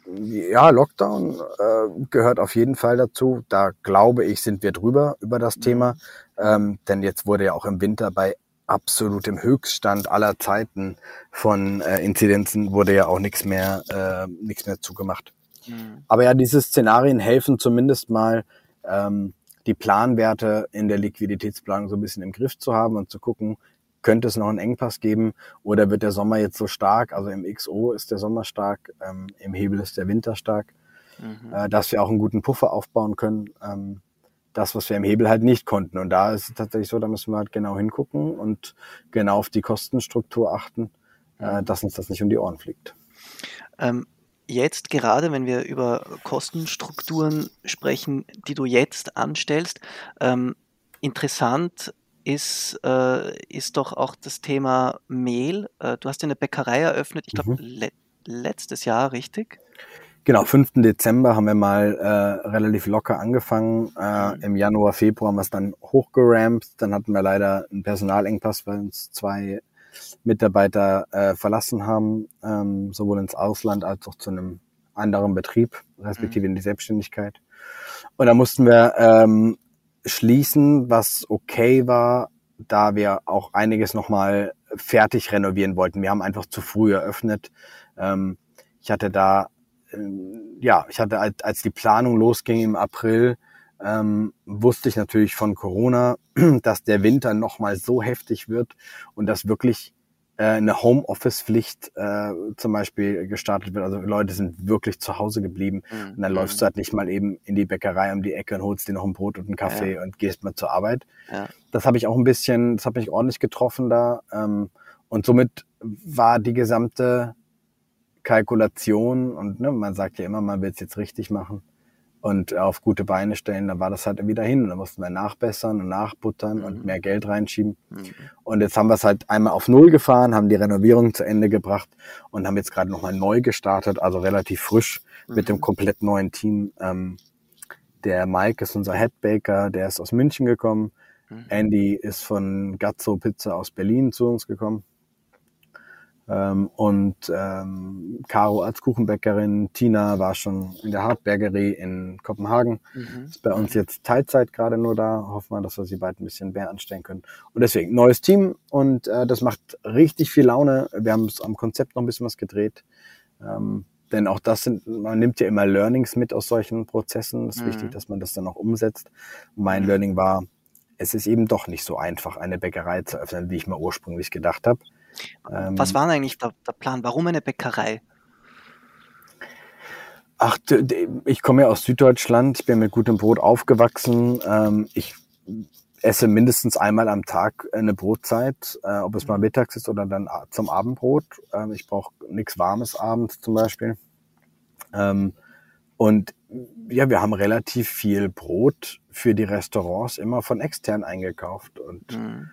Ja, Lockdown äh, gehört auf jeden Fall dazu. Da glaube ich, sind wir drüber über das. Thema. Ähm, denn jetzt wurde ja auch im Winter bei absolutem Höchststand aller Zeiten von äh, Inzidenzen wurde ja auch nichts mehr, äh, nichts mehr zugemacht. Mhm. Aber ja, diese Szenarien helfen zumindest mal, ähm, die Planwerte in der Liquiditätsplanung so ein bisschen im Griff zu haben und zu gucken, könnte es noch einen Engpass geben oder wird der Sommer jetzt so stark, also im XO ist der Sommer stark, ähm, im Hebel ist der Winter stark, mhm. äh, dass wir auch einen guten Puffer aufbauen können. Ähm, das, was wir im Hebel halt nicht konnten. Und da ist es tatsächlich so, da müssen wir halt genau hingucken und genau auf die Kostenstruktur achten, äh, mhm. dass uns das nicht um die Ohren fliegt. Ähm, jetzt gerade, wenn wir über Kostenstrukturen sprechen, die du jetzt anstellst, ähm, interessant ist, äh, ist doch auch das Thema Mehl. Äh, du hast ja eine Bäckerei eröffnet, ich glaube mhm. le letztes Jahr, richtig? Genau, 5. Dezember haben wir mal äh, relativ locker angefangen. Äh, mhm. Im Januar, Februar haben wir es dann hochgerampt. Dann hatten wir leider einen Personalengpass, weil uns zwei Mitarbeiter äh, verlassen haben, ähm, sowohl ins Ausland als auch zu einem anderen Betrieb, respektive mhm. in die Selbstständigkeit. Und da mussten wir ähm, schließen, was okay war, da wir auch einiges nochmal fertig renovieren wollten. Wir haben einfach zu früh eröffnet. Ähm, ich hatte da, ähm, ja, ich hatte, als, als die Planung losging im April, ähm, wusste ich natürlich von Corona, dass der Winter nochmal so heftig wird und dass wirklich eine Homeoffice-Pflicht äh, zum Beispiel gestartet wird. Also Leute sind wirklich zu Hause geblieben mhm. und dann läufst du halt nicht mal eben in die Bäckerei um die Ecke und holst dir noch ein Brot und einen Kaffee ja. und gehst mal zur Arbeit. Ja. Das habe ich auch ein bisschen, das hat mich ordentlich getroffen da ähm, und somit war die gesamte Kalkulation und ne, man sagt ja immer, man will es jetzt richtig machen und auf gute Beine stellen, dann war das halt wieder hin. Und dann mussten wir nachbessern und nachbuttern mhm. und mehr Geld reinschieben. Mhm. Und jetzt haben wir es halt einmal auf Null gefahren, haben die Renovierung zu Ende gebracht und haben jetzt gerade nochmal neu gestartet, also relativ frisch mhm. mit dem mhm. komplett neuen Team. Ähm, der Mike ist unser Headbaker, der ist aus München gekommen. Mhm. Andy ist von Gazzo Pizza aus Berlin zu uns gekommen. Ähm, und ähm, Caro als Kuchenbäckerin, Tina war schon in der Hartbergerie in Kopenhagen, mhm. ist bei uns jetzt Teilzeit gerade nur da. Hoffen wir, dass wir sie bald ein bisschen mehr anstellen können. Und deswegen neues Team und äh, das macht richtig viel Laune. Wir haben am Konzept noch ein bisschen was gedreht. Ähm, denn auch das sind, man nimmt ja immer Learnings mit aus solchen Prozessen. Es ist mhm. wichtig, dass man das dann auch umsetzt. mein. Learning war, es ist eben doch nicht so einfach, eine Bäckerei zu öffnen, wie ich mir ursprünglich gedacht habe. Was ähm, war eigentlich der, der Plan? Warum eine Bäckerei? Ach, ich komme ja aus Süddeutschland, ich bin mit gutem Brot aufgewachsen. Ähm, ich esse mindestens einmal am Tag eine Brotzeit, äh, ob es mal mhm. mittags ist oder dann zum Abendbrot. Ähm, ich brauche nichts Warmes abends zum Beispiel. Und ja, wir haben relativ viel Brot für die Restaurants immer von extern eingekauft. Und mhm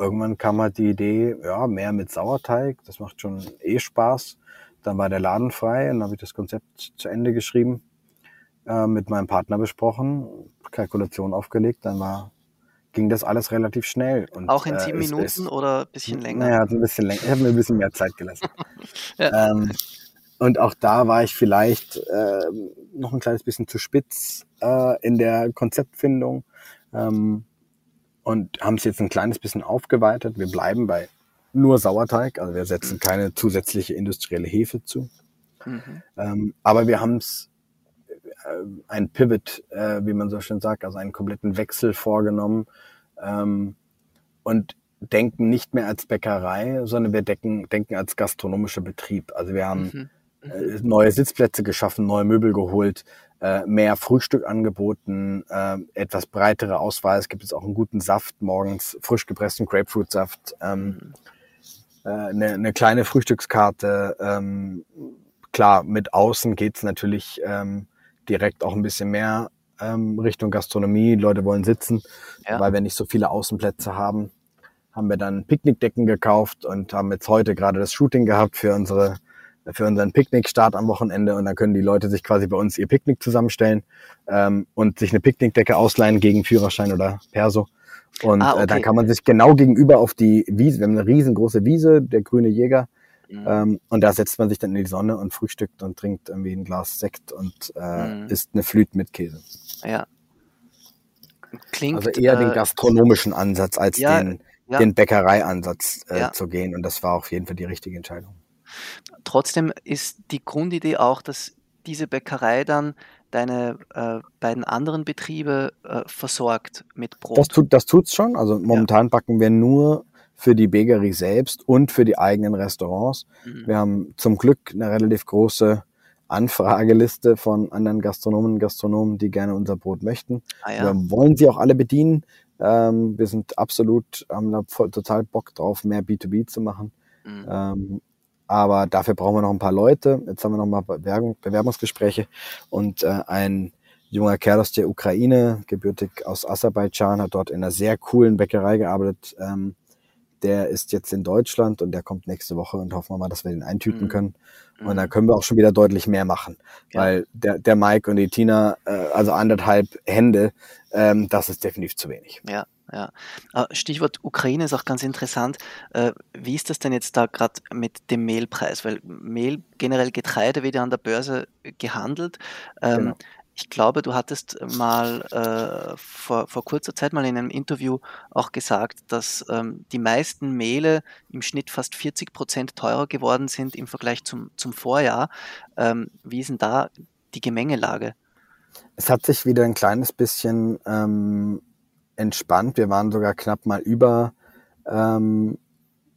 irgendwann kam halt die Idee, ja, mehr mit Sauerteig, das macht schon eh Spaß. Dann war der Laden frei und dann habe ich das Konzept zu Ende geschrieben, äh, mit meinem Partner besprochen, Kalkulation aufgelegt, dann war ging das alles relativ schnell. Und, Auch in sieben äh, Minuten ist, oder ein bisschen länger? Naja, ein bisschen länger. Ich habe mir ein bisschen mehr Zeit gelassen. ja. ähm, und auch da war ich vielleicht äh, noch ein kleines bisschen zu spitz äh, in der Konzeptfindung. Ähm, und haben es jetzt ein kleines bisschen aufgeweitet. Wir bleiben bei nur Sauerteig, also wir setzen keine zusätzliche industrielle Hefe zu. Mhm. Ähm, aber wir haben es äh, ein Pivot, äh, wie man so schön sagt, also einen kompletten Wechsel vorgenommen ähm, und denken nicht mehr als Bäckerei, sondern wir denken, denken als gastronomischer Betrieb. Also wir haben mhm. Äh, neue Sitzplätze geschaffen, neue Möbel geholt, äh, mehr Frühstück angeboten, äh, etwas breitere Auswahl. Es gibt jetzt auch einen guten Saft morgens, frisch gepressten Grapefruitsaft, ähm, äh, eine, eine kleine Frühstückskarte. Ähm, klar, mit außen geht's natürlich ähm, direkt auch ein bisschen mehr ähm, Richtung Gastronomie. Die Leute wollen sitzen, ja. weil wir nicht so viele Außenplätze haben. Haben wir dann Picknickdecken gekauft und haben jetzt heute gerade das Shooting gehabt für unsere für unseren Picknickstart am Wochenende und dann können die Leute sich quasi bei uns ihr Picknick zusammenstellen ähm, und sich eine Picknickdecke ausleihen gegen Führerschein oder Perso. Und ah, okay. äh, dann kann man sich genau gegenüber auf die Wiese, wir haben eine riesengroße Wiese, der grüne Jäger, mhm. ähm, und da setzt man sich dann in die Sonne und frühstückt und trinkt irgendwie ein Glas Sekt und äh, mhm. isst eine Flüte mit Käse. Ja. Klingt, also eher äh, den gastronomischen Ansatz als ja, den, ja. den Bäckereiansatz äh, ja. zu gehen. Und das war auf jeden Fall die richtige Entscheidung. Trotzdem ist die Grundidee auch, dass diese Bäckerei dann deine äh, beiden anderen Betriebe äh, versorgt mit Brot. Das tut das tut's schon. Also momentan ja. backen wir nur für die Bäckerei selbst und für die eigenen Restaurants. Mhm. Wir haben zum Glück eine relativ große Anfrageliste von anderen Gastronomen und Gastronomen, die gerne unser Brot möchten. Ah, ja. Wir wollen sie auch alle bedienen. Ähm, wir sind absolut, haben da voll, total Bock drauf, mehr B2B zu machen. Mhm. Ähm, aber dafür brauchen wir noch ein paar Leute. Jetzt haben wir noch mal Bewerbung, Bewerbungsgespräche und äh, ein junger Kerl aus der Ukraine, gebürtig aus Aserbaidschan, hat dort in einer sehr coolen Bäckerei gearbeitet. Ähm, der ist jetzt in Deutschland und der kommt nächste Woche und hoffen wir mal, dass wir den eintüten mhm. können. Und dann mhm. können wir auch schon wieder deutlich mehr machen. Ja. Weil der, der Mike und die Tina, äh, also anderthalb Hände, ähm, das ist definitiv zu wenig. Ja, ja. Äh, Stichwort Ukraine ist auch ganz interessant. Äh, wie ist das denn jetzt da gerade mit dem Mehlpreis? Weil Mehl, generell Getreide wird ja an der Börse gehandelt. Ähm, genau. Ich glaube, du hattest mal äh, vor, vor kurzer Zeit mal in einem Interview auch gesagt, dass ähm, die meisten Mehle im Schnitt fast 40 Prozent teurer geworden sind im Vergleich zum, zum Vorjahr. Ähm, wie ist denn da die Gemengelage? Es hat sich wieder ein kleines bisschen ähm, entspannt. Wir waren sogar knapp mal über, ähm,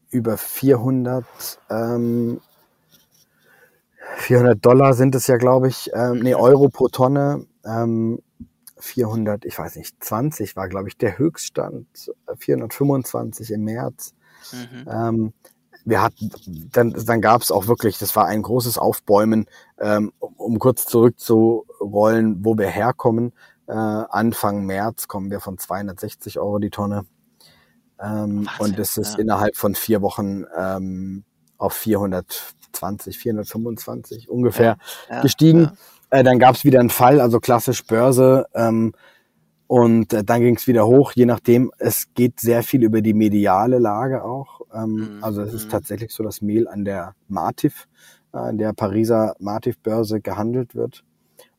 über 400 ähm, 400 Dollar sind es ja, glaube ich, ähm, nee, Euro pro Tonne. Ähm, 400, ich weiß nicht, 20 war, glaube ich, der Höchststand. 425 im März. Mhm. Ähm, wir hatten, dann, dann gab es auch wirklich, das war ein großes Aufbäumen, ähm, um, um kurz zurückzurollen, wo wir herkommen. Äh, Anfang März kommen wir von 260 Euro die Tonne. Ähm, und es ist ja. innerhalb von vier Wochen ähm, auf 420, 425 ungefähr ja, ja, gestiegen. Äh, dann gab es wieder einen Fall, also klassisch Börse. Ähm, und äh, dann ging es wieder hoch, je nachdem. Es geht sehr viel über die mediale Lage auch. Ähm, mhm. Also es ist mhm. tatsächlich so, dass Mehl an der Matif, äh, an der Pariser Matif-Börse gehandelt wird.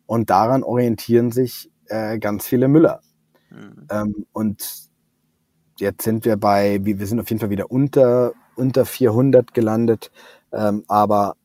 Und daran orientieren sich äh, ganz viele Müller. Mhm. Ähm, und jetzt sind wir bei, wir sind auf jeden Fall wieder unter unter 400 gelandet, ähm, aber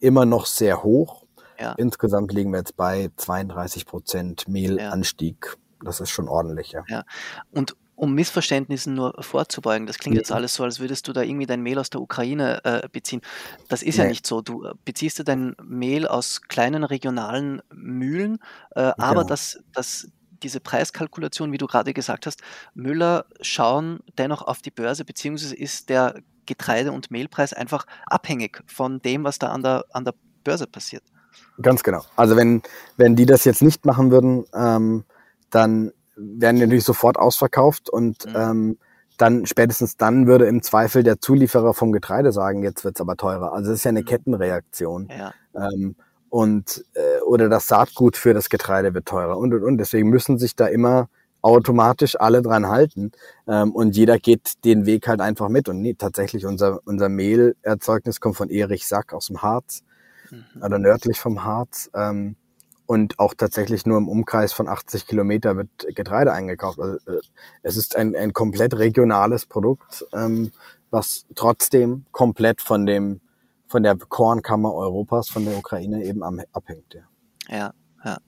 immer noch sehr hoch. Ja. Insgesamt liegen wir jetzt bei 32 Prozent Mehlanstieg. Ja. Das ist schon ordentlich, ja. ja. Und um Missverständnissen nur vorzubeugen, das klingt jetzt alles so, als würdest du da irgendwie dein Mehl aus der Ukraine äh, beziehen. Das ist nee. ja nicht so. Du äh, beziehst du dein Mehl aus kleinen regionalen Mühlen, äh, aber genau. das, das, diese Preiskalkulation, wie du gerade gesagt hast, Müller schauen dennoch auf die Börse, beziehungsweise ist der Getreide- und Mehlpreis einfach abhängig von dem, was da an der, an der Börse passiert. Ganz genau. Also wenn, wenn die das jetzt nicht machen würden, ähm, dann werden natürlich sofort ausverkauft und mhm. ähm, dann spätestens dann würde im Zweifel der Zulieferer vom Getreide sagen, jetzt wird's aber teurer. Also es ist ja eine mhm. Kettenreaktion. Ja. Ähm, und äh, oder das Saatgut für das Getreide wird teurer und und und. Deswegen müssen sich da immer automatisch alle dran halten ähm, und jeder geht den Weg halt einfach mit. Und nee, tatsächlich unser unser Mehlerzeugnis kommt von Erich Sack aus dem Harz mhm. oder nördlich vom Harz. Ähm, und auch tatsächlich nur im Umkreis von 80 Kilometer wird Getreide eingekauft. Also, äh, es ist ein, ein komplett regionales Produkt, ähm, was trotzdem komplett von dem von der Kornkammer Europas, von der Ukraine eben abhängt. Ja, ja. ja.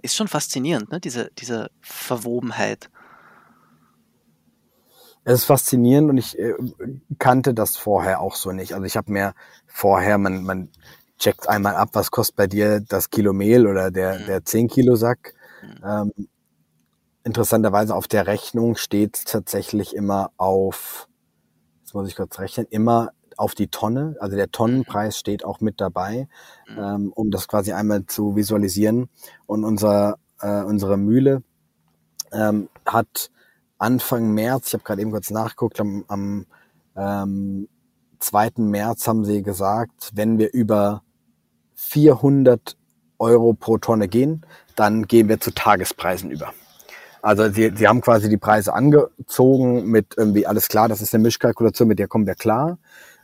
Ist schon faszinierend, ne? diese, diese Verwobenheit. Es ist faszinierend und ich äh, kannte das vorher auch so nicht. Also ich habe mir vorher, man, man checkt einmal ab, was kostet bei dir das Kilo Mehl oder der, mhm. der 10 Kilo Sack. Mhm. Ähm, interessanterweise auf der Rechnung steht tatsächlich immer auf, jetzt muss ich kurz rechnen, immer auf die Tonne. Also der Tonnenpreis steht auch mit dabei, mhm. ähm, um das quasi einmal zu visualisieren. Und unser, äh, unsere Mühle ähm, hat Anfang März, ich habe gerade eben kurz nachgeguckt, am, am ähm, 2. März haben sie gesagt, wenn wir über 400 Euro pro Tonne gehen, dann gehen wir zu Tagespreisen über. Also sie, sie haben quasi die Preise angezogen mit irgendwie alles klar, das ist eine Mischkalkulation, mit der kommen wir klar.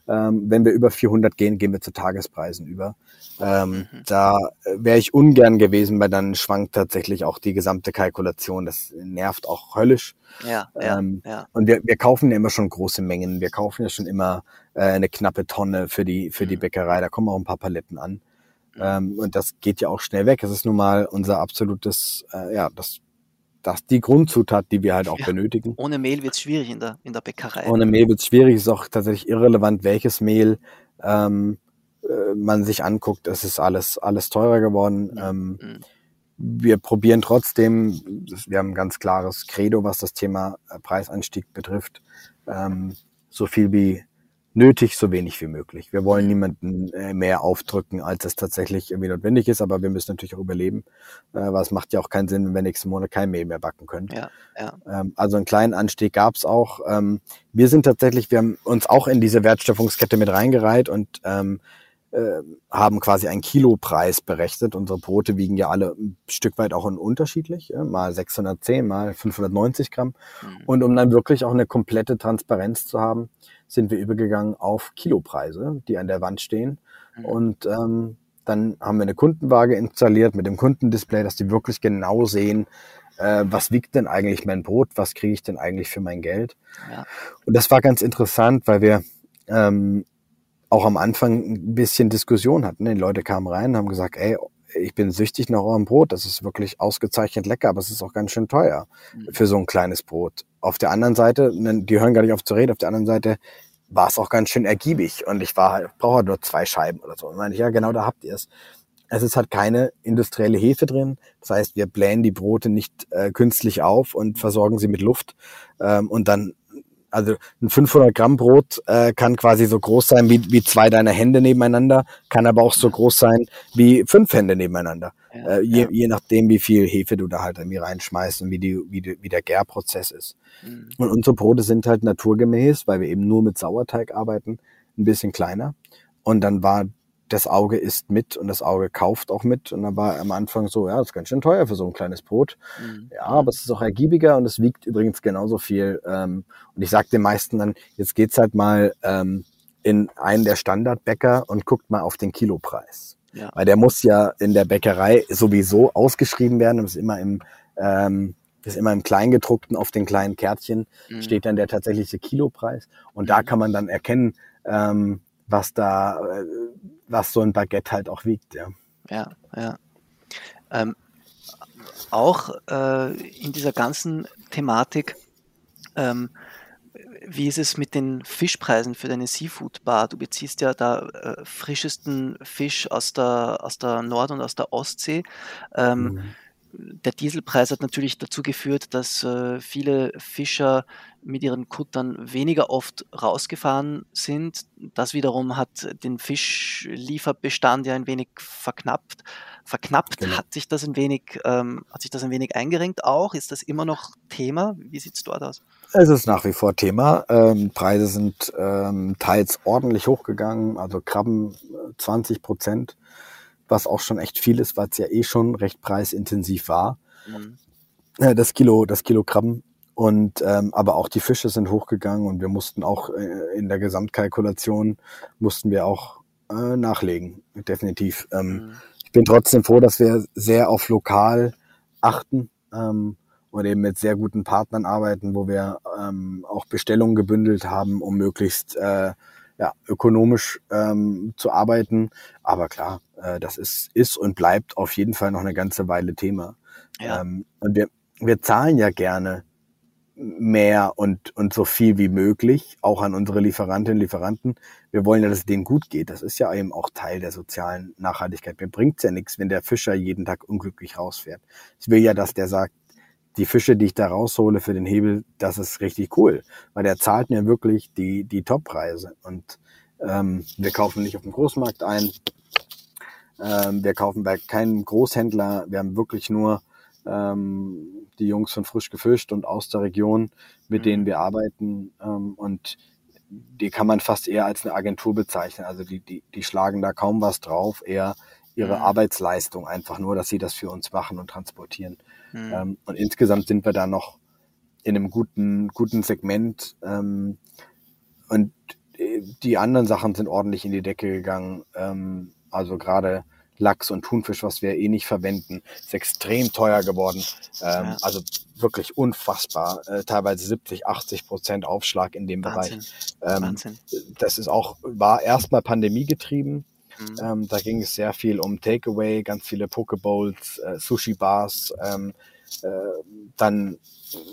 Ähm, wenn wir über 400 gehen, gehen wir zu Tagespreisen über. Ähm, mhm. Da wäre ich ungern gewesen, weil dann schwankt tatsächlich auch die gesamte Kalkulation. Das nervt auch höllisch. Ja, ähm, ja. Und wir, wir kaufen ja immer schon große Mengen. Wir kaufen ja schon immer äh, eine knappe Tonne für die, für mhm. die Bäckerei. Da kommen auch ein paar Paletten an. Ähm, und das geht ja auch schnell weg. Es ist nun mal unser absolutes, äh, ja, das das die Grundzutat, die wir halt auch ja, benötigen. Ohne Mehl wird es schwierig in der, in der Bäckerei. Ohne Mehl wird es schwierig, ist auch tatsächlich irrelevant, welches Mehl ähm, äh, man sich anguckt. Es ist alles, alles teurer geworden. Mhm. Ähm, mhm. Wir probieren trotzdem, wir haben ein ganz klares Credo, was das Thema äh, Preisanstieg betrifft, ähm, so viel wie nötig, so wenig wie möglich. Wir wollen niemanden äh, mehr aufdrücken, als es tatsächlich irgendwie notwendig ist, aber wir müssen natürlich auch überleben, äh, weil es macht ja auch keinen Sinn, wenn wir nächsten Monat kein Mehl mehr backen können. Ja, ja. Ähm, also einen kleinen Anstieg gab es auch. Ähm, wir sind tatsächlich, wir haben uns auch in diese Wertschöpfungskette mit reingereiht und ähm, äh, haben quasi einen Kilopreis berechnet. Unsere Brote wiegen ja alle ein Stück weit auch unterschiedlich, äh, mal 610, mal 590 Gramm. Mhm. Und um dann wirklich auch eine komplette Transparenz zu haben, sind wir übergegangen auf Kilopreise, die an der Wand stehen. Mhm. Und ähm, dann haben wir eine Kundenwaage installiert mit dem Kundendisplay, dass die wirklich genau sehen, äh, was wiegt denn eigentlich mein Brot, was kriege ich denn eigentlich für mein Geld. Ja. Und das war ganz interessant, weil wir ähm, auch am Anfang ein bisschen Diskussion hatten. Die Leute kamen rein und haben gesagt, ey, ich bin süchtig nach eurem Brot. Das ist wirklich ausgezeichnet lecker, aber es ist auch ganz schön teuer mhm. für so ein kleines Brot. Auf der anderen Seite, ne, die hören gar nicht auf zu reden, auf der anderen Seite war es auch ganz schön ergiebig und ich war, brauche halt nur zwei Scheiben oder so. Und meine ich, ja, genau da habt ihr es. Es ist halt keine industrielle Hefe drin. Das heißt, wir blähen die Brote nicht äh, künstlich auf und versorgen sie mit Luft. Ähm, und dann also ein 500 Gramm Brot äh, kann quasi so groß sein wie, wie zwei deiner Hände nebeneinander, kann aber auch so groß sein wie fünf Hände nebeneinander. Ja, äh, je, ja. je nachdem, wie viel Hefe du da halt irgendwie reinschmeißt und wie, die, wie, die, wie der Gärprozess ist. Mhm. Und unsere Brote sind halt naturgemäß, weil wir eben nur mit Sauerteig arbeiten, ein bisschen kleiner. Und dann war das Auge isst mit und das Auge kauft auch mit. Und dann war am Anfang so, ja, das ist ganz schön teuer für so ein kleines Brot. Mhm. Ja, aber es ist auch ergiebiger und es wiegt übrigens genauso viel. Ähm, und ich sage den meisten dann, jetzt geht's halt mal ähm, in einen der Standardbäcker und guckt mal auf den Kilopreis. Ja. Weil der muss ja in der Bäckerei sowieso ausgeschrieben werden. Das ist immer im ähm, ist immer im Kleingedruckten auf den kleinen Kärtchen mhm. steht dann der tatsächliche Kilopreis. Und da mhm. kann man dann erkennen, ähm, was da, äh, was so ein Baguette halt auch wiegt, ja. Ja, ja. Ähm, auch äh, in dieser ganzen Thematik, ähm, wie ist es mit den Fischpreisen für deine Seafood-Bar? Du beziehst ja da äh, frischesten Fisch aus der, aus der Nord- und aus der Ostsee. Ähm, mhm der Dieselpreis hat natürlich dazu geführt, dass äh, viele Fischer mit ihren Kuttern weniger oft rausgefahren sind. Das wiederum hat den Fischlieferbestand ja ein wenig verknappt. Verknappt genau. hat sich das ein wenig, ähm, hat sich das ein wenig eingerenkt auch. Ist das immer noch Thema? Wie sieht es dort aus? Es ist nach wie vor Thema. Ähm, Preise sind ähm, teils ordentlich hochgegangen, also Krabben 20 äh, Prozent was auch schon echt viel ist, weil es ja eh schon recht preisintensiv war. Mhm. Äh, das Kilo, das Kilogramm. Und ähm, aber auch die Fische sind hochgegangen und wir mussten auch äh, in der Gesamtkalkulation mussten wir auch äh, nachlegen, definitiv. Ähm, mhm. Ich bin trotzdem froh, dass wir sehr auf lokal achten ähm, und eben mit sehr guten Partnern arbeiten, wo wir ähm, auch Bestellungen gebündelt haben, um möglichst äh, ja, ökonomisch ähm, zu arbeiten. Aber klar, äh, das ist, ist und bleibt auf jeden Fall noch eine ganze Weile Thema. Ja. Ähm, und wir, wir zahlen ja gerne mehr und, und so viel wie möglich, auch an unsere Lieferantinnen und Lieferanten. Wir wollen ja, dass es denen gut geht. Das ist ja eben auch Teil der sozialen Nachhaltigkeit. Mir bringt's ja nichts, wenn der Fischer jeden Tag unglücklich rausfährt. Ich will ja, dass der sagt, die Fische, die ich da raushole für den Hebel, das ist richtig cool, weil der zahlt mir wirklich die, die Toppreise. Und ähm, wir kaufen nicht auf dem Großmarkt ein, ähm, wir kaufen bei keinem Großhändler, wir haben wirklich nur ähm, die Jungs von Frisch gefischt und aus der Region, mit denen mhm. wir arbeiten. Ähm, und die kann man fast eher als eine Agentur bezeichnen. Also die, die, die schlagen da kaum was drauf, eher ihre mhm. Arbeitsleistung einfach nur, dass sie das für uns machen und transportieren. Mhm. Ähm, und insgesamt sind wir da noch in einem guten, guten Segment. Ähm, und die anderen Sachen sind ordentlich in die Decke gegangen. Ähm, also gerade Lachs und Thunfisch, was wir eh nicht verwenden, ist extrem teuer geworden. Ähm, ja. Also wirklich unfassbar. Äh, teilweise 70, 80 Prozent Aufschlag in dem Wahnsinn. Bereich. Ähm, Wahnsinn. Das ist auch, war erstmal Pandemie getrieben. Mhm. Ähm, da ging es sehr viel um Takeaway, ganz viele Pokebowls, äh, Sushi-Bars, ähm, äh, dann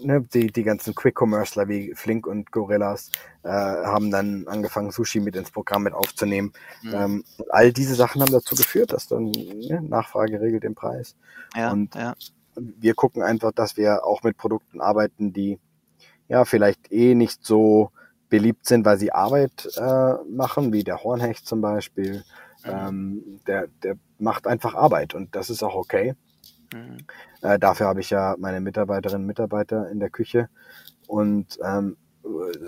ne, die, die ganzen Quick-Commercer wie Flink und Gorillas äh, haben dann angefangen, Sushi mit ins Programm mit aufzunehmen. Mhm. Ähm, all diese Sachen haben dazu geführt, dass dann ne, Nachfrage regelt den Preis. Ja, und ja. wir gucken einfach, dass wir auch mit Produkten arbeiten, die ja vielleicht eh nicht so beliebt sind, weil sie Arbeit äh, machen, wie der Hornhecht zum Beispiel. Mhm. Ähm, der, der macht einfach Arbeit und das ist auch okay. Mhm. Äh, dafür habe ich ja meine Mitarbeiterinnen und Mitarbeiter in der Küche. Und ähm,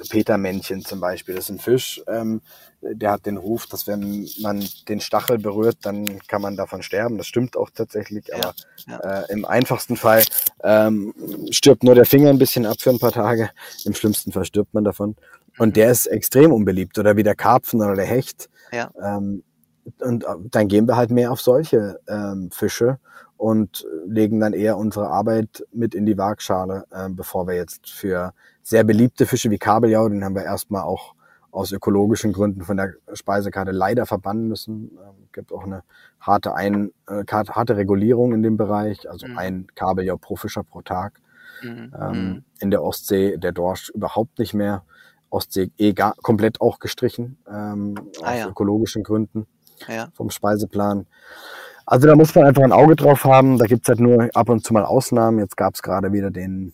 Petermännchen zum Beispiel, das ist ein Fisch, ähm, der hat den Ruf, dass wenn man den Stachel berührt, dann kann man davon sterben. Das stimmt auch tatsächlich, aber ja, ja. Äh, im einfachsten Fall ähm, stirbt nur der Finger ein bisschen ab für ein paar Tage. Im schlimmsten Fall stirbt man davon. Und mhm. der ist extrem unbeliebt. Oder wie der Karpfen oder der Hecht. Ja. Ähm, und äh, dann gehen wir halt mehr auf solche ähm, Fische und legen dann eher unsere Arbeit mit in die Waagschale, äh, bevor wir jetzt für sehr beliebte Fische wie Kabeljau, den haben wir erstmal auch aus ökologischen Gründen von der Speisekarte leider verbannen müssen. Ähm, gibt auch eine harte, ein, äh, harte Regulierung in dem Bereich, also mhm. ein Kabeljau pro Fischer pro Tag. Mhm. Ähm, mhm. in der Ostsee der Dorsch überhaupt nicht mehr. Ostsee eh gar, komplett auch gestrichen, ähm, ah, aus ja. ökologischen Gründen ja. vom Speiseplan. Also da muss man einfach ein Auge drauf haben. Da gibt's halt nur ab und zu mal Ausnahmen. Jetzt gab's gerade wieder den,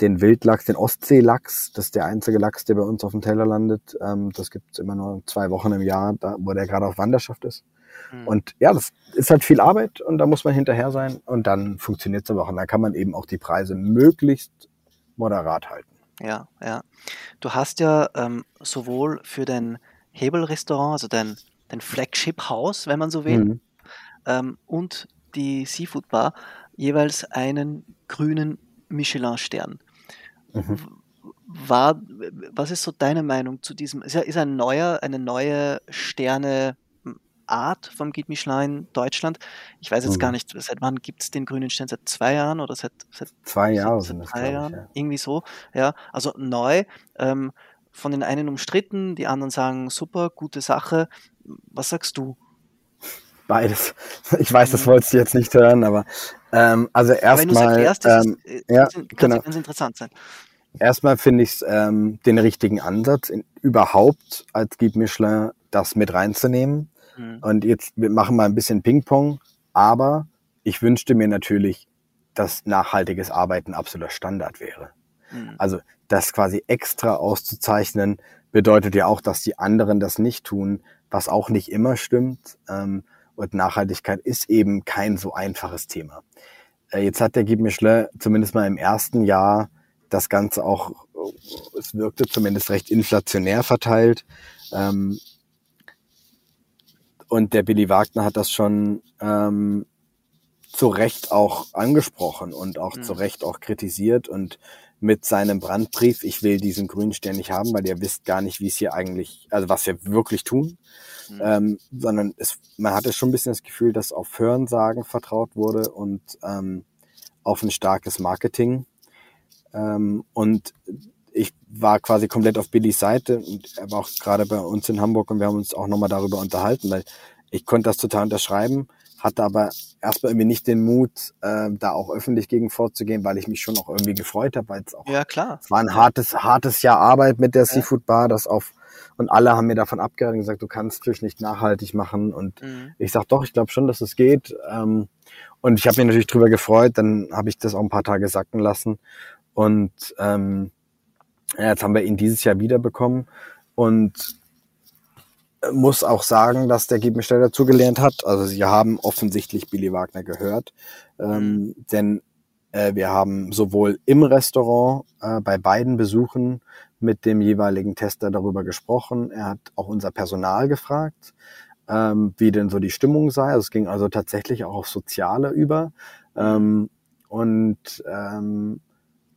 den Wildlachs, den Ostseelachs. Das ist der einzige Lachs, der bei uns auf dem Teller landet. Ähm, das gibt's immer nur zwei Wochen im Jahr, da, wo der gerade auf Wanderschaft ist. Mhm. Und ja, das ist halt viel Arbeit und da muss man hinterher sein und dann funktioniert's aber auch. Und dann kann man eben auch die Preise möglichst moderat halten. Ja, ja. Du hast ja ähm, sowohl für dein Hebelrestaurant, also dein, dein Flagship-Haus, wenn man so will, mhm. ähm, und die Seafood Bar jeweils einen grünen Michelin-Stern. Mhm. War, was ist so deine Meinung zu diesem? Ist, ja, ist ein neuer, eine neue Sterne Art vom Guide Michelin in Deutschland. Ich weiß jetzt mhm. gar nicht, seit wann gibt es den grünen Stern? Seit zwei Jahren oder seit, seit zwei Jahren sind es, drei Jahren? Ja. Irgendwie so. Ja, also neu. Ähm, von den einen umstritten, die anderen sagen super, gute Sache. Was sagst du? Beides. Ich weiß, das wolltest du jetzt nicht hören, aber ähm, also erstmal. Ähm, äh, ja, kann genau. ganz interessant sein. Erstmal finde ich es ähm, den richtigen Ansatz, in, überhaupt als Guide Michelin das mit reinzunehmen. Mhm. Und jetzt, wir machen mal ein bisschen Ping-Pong, aber ich wünschte mir natürlich, dass nachhaltiges Arbeiten absoluter Standard wäre. Mhm. Also das quasi extra auszuzeichnen, bedeutet ja auch, dass die anderen das nicht tun, was auch nicht immer stimmt. Ähm, und Nachhaltigkeit ist eben kein so einfaches Thema. Äh, jetzt hat der Guy Michelin zumindest mal im ersten Jahr das Ganze auch, es wirkte zumindest recht inflationär verteilt. Ähm, und der Billy Wagner hat das schon ähm, zu Recht auch angesprochen und auch mhm. zu Recht auch kritisiert und mit seinem Brandbrief, ich will diesen grünen Stern nicht haben, weil ihr wisst gar nicht, wie es hier eigentlich, also was wir wirklich tun, mhm. ähm, sondern es, man hatte schon ein bisschen das Gefühl, dass auf Hörensagen vertraut wurde und ähm, auf ein starkes Marketing. Ähm, und ich war quasi komplett auf Billys Seite und er war auch gerade bei uns in Hamburg und wir haben uns auch nochmal darüber unterhalten, weil ich konnte das total unterschreiben, hatte aber erstmal irgendwie nicht den Mut, äh, da auch öffentlich gegen vorzugehen, weil ich mich schon auch irgendwie gefreut habe, weil es auch ja klar. es war ein hartes hartes Jahr Arbeit mit der ja. Seafood Bar, das auf und alle haben mir davon abgeraten und gesagt, du kannst Fisch nicht nachhaltig machen. Und mhm. ich sag doch, ich glaube schon, dass es geht. Ähm, und ich habe mich natürlich drüber gefreut, dann habe ich das auch ein paar Tage sacken lassen. Und ähm, ja, jetzt haben wir ihn dieses Jahr wiederbekommen. Und muss auch sagen, dass der Gegensteller dazugelernt hat. Also sie haben offensichtlich Billy Wagner gehört, ähm, mhm. denn äh, wir haben sowohl im Restaurant äh, bei beiden Besuchen mit dem jeweiligen Tester darüber gesprochen. Er hat auch unser Personal gefragt, ähm, wie denn so die Stimmung sei. Also es ging also tatsächlich auch auf Soziale über. Ähm, und ähm,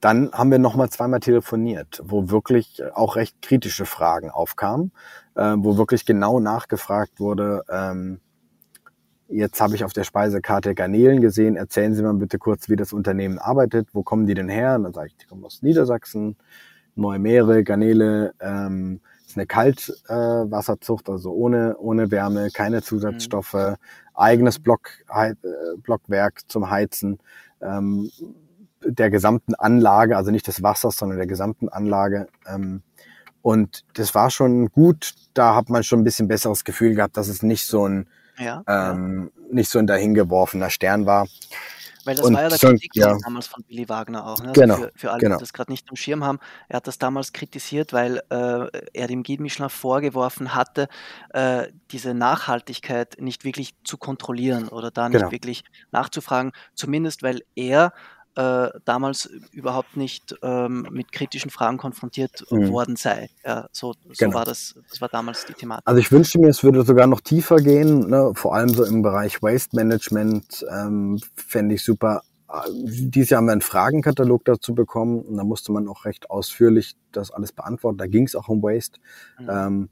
dann haben wir nochmal zweimal telefoniert, wo wirklich auch recht kritische Fragen aufkamen, äh, wo wirklich genau nachgefragt wurde, ähm, jetzt habe ich auf der Speisekarte Garnelen gesehen, erzählen Sie mal bitte kurz, wie das Unternehmen arbeitet, wo kommen die denn her? Und dann sage ich, die kommen aus Niedersachsen, Neue Meere, Garnele, ähm, ist eine Kaltwasserzucht, äh, also ohne, ohne Wärme, keine Zusatzstoffe, mhm. eigenes Block, äh, Blockwerk zum Heizen. Ähm, der gesamten Anlage, also nicht des Wassers, sondern der gesamten Anlage. Ähm, und das war schon gut. Da hat man schon ein bisschen besseres Gefühl gehabt, dass es nicht so ein ja, ähm, ja. nicht so ein dahingeworfener Stern war. Weil das und war ja der Kritik ja. damals von Billy Wagner auch. Ne? Also genau, für, für alle, genau. die das gerade nicht am Schirm haben. Er hat das damals kritisiert, weil äh, er dem Michelin vorgeworfen hatte, äh, diese Nachhaltigkeit nicht wirklich zu kontrollieren oder da nicht genau. wirklich nachzufragen. Zumindest, weil er äh, damals überhaupt nicht ähm, mit kritischen Fragen konfrontiert mhm. worden sei. Ja, so, so genau. war das, das war damals die Thematik. Also ich wünschte mir, es würde sogar noch tiefer gehen, ne? vor allem so im Bereich Waste Management ähm, fände ich super. Dieses Jahr haben wir einen Fragenkatalog dazu bekommen und da musste man auch recht ausführlich das alles beantworten. Da ging es auch um Waste. Mhm. Ähm,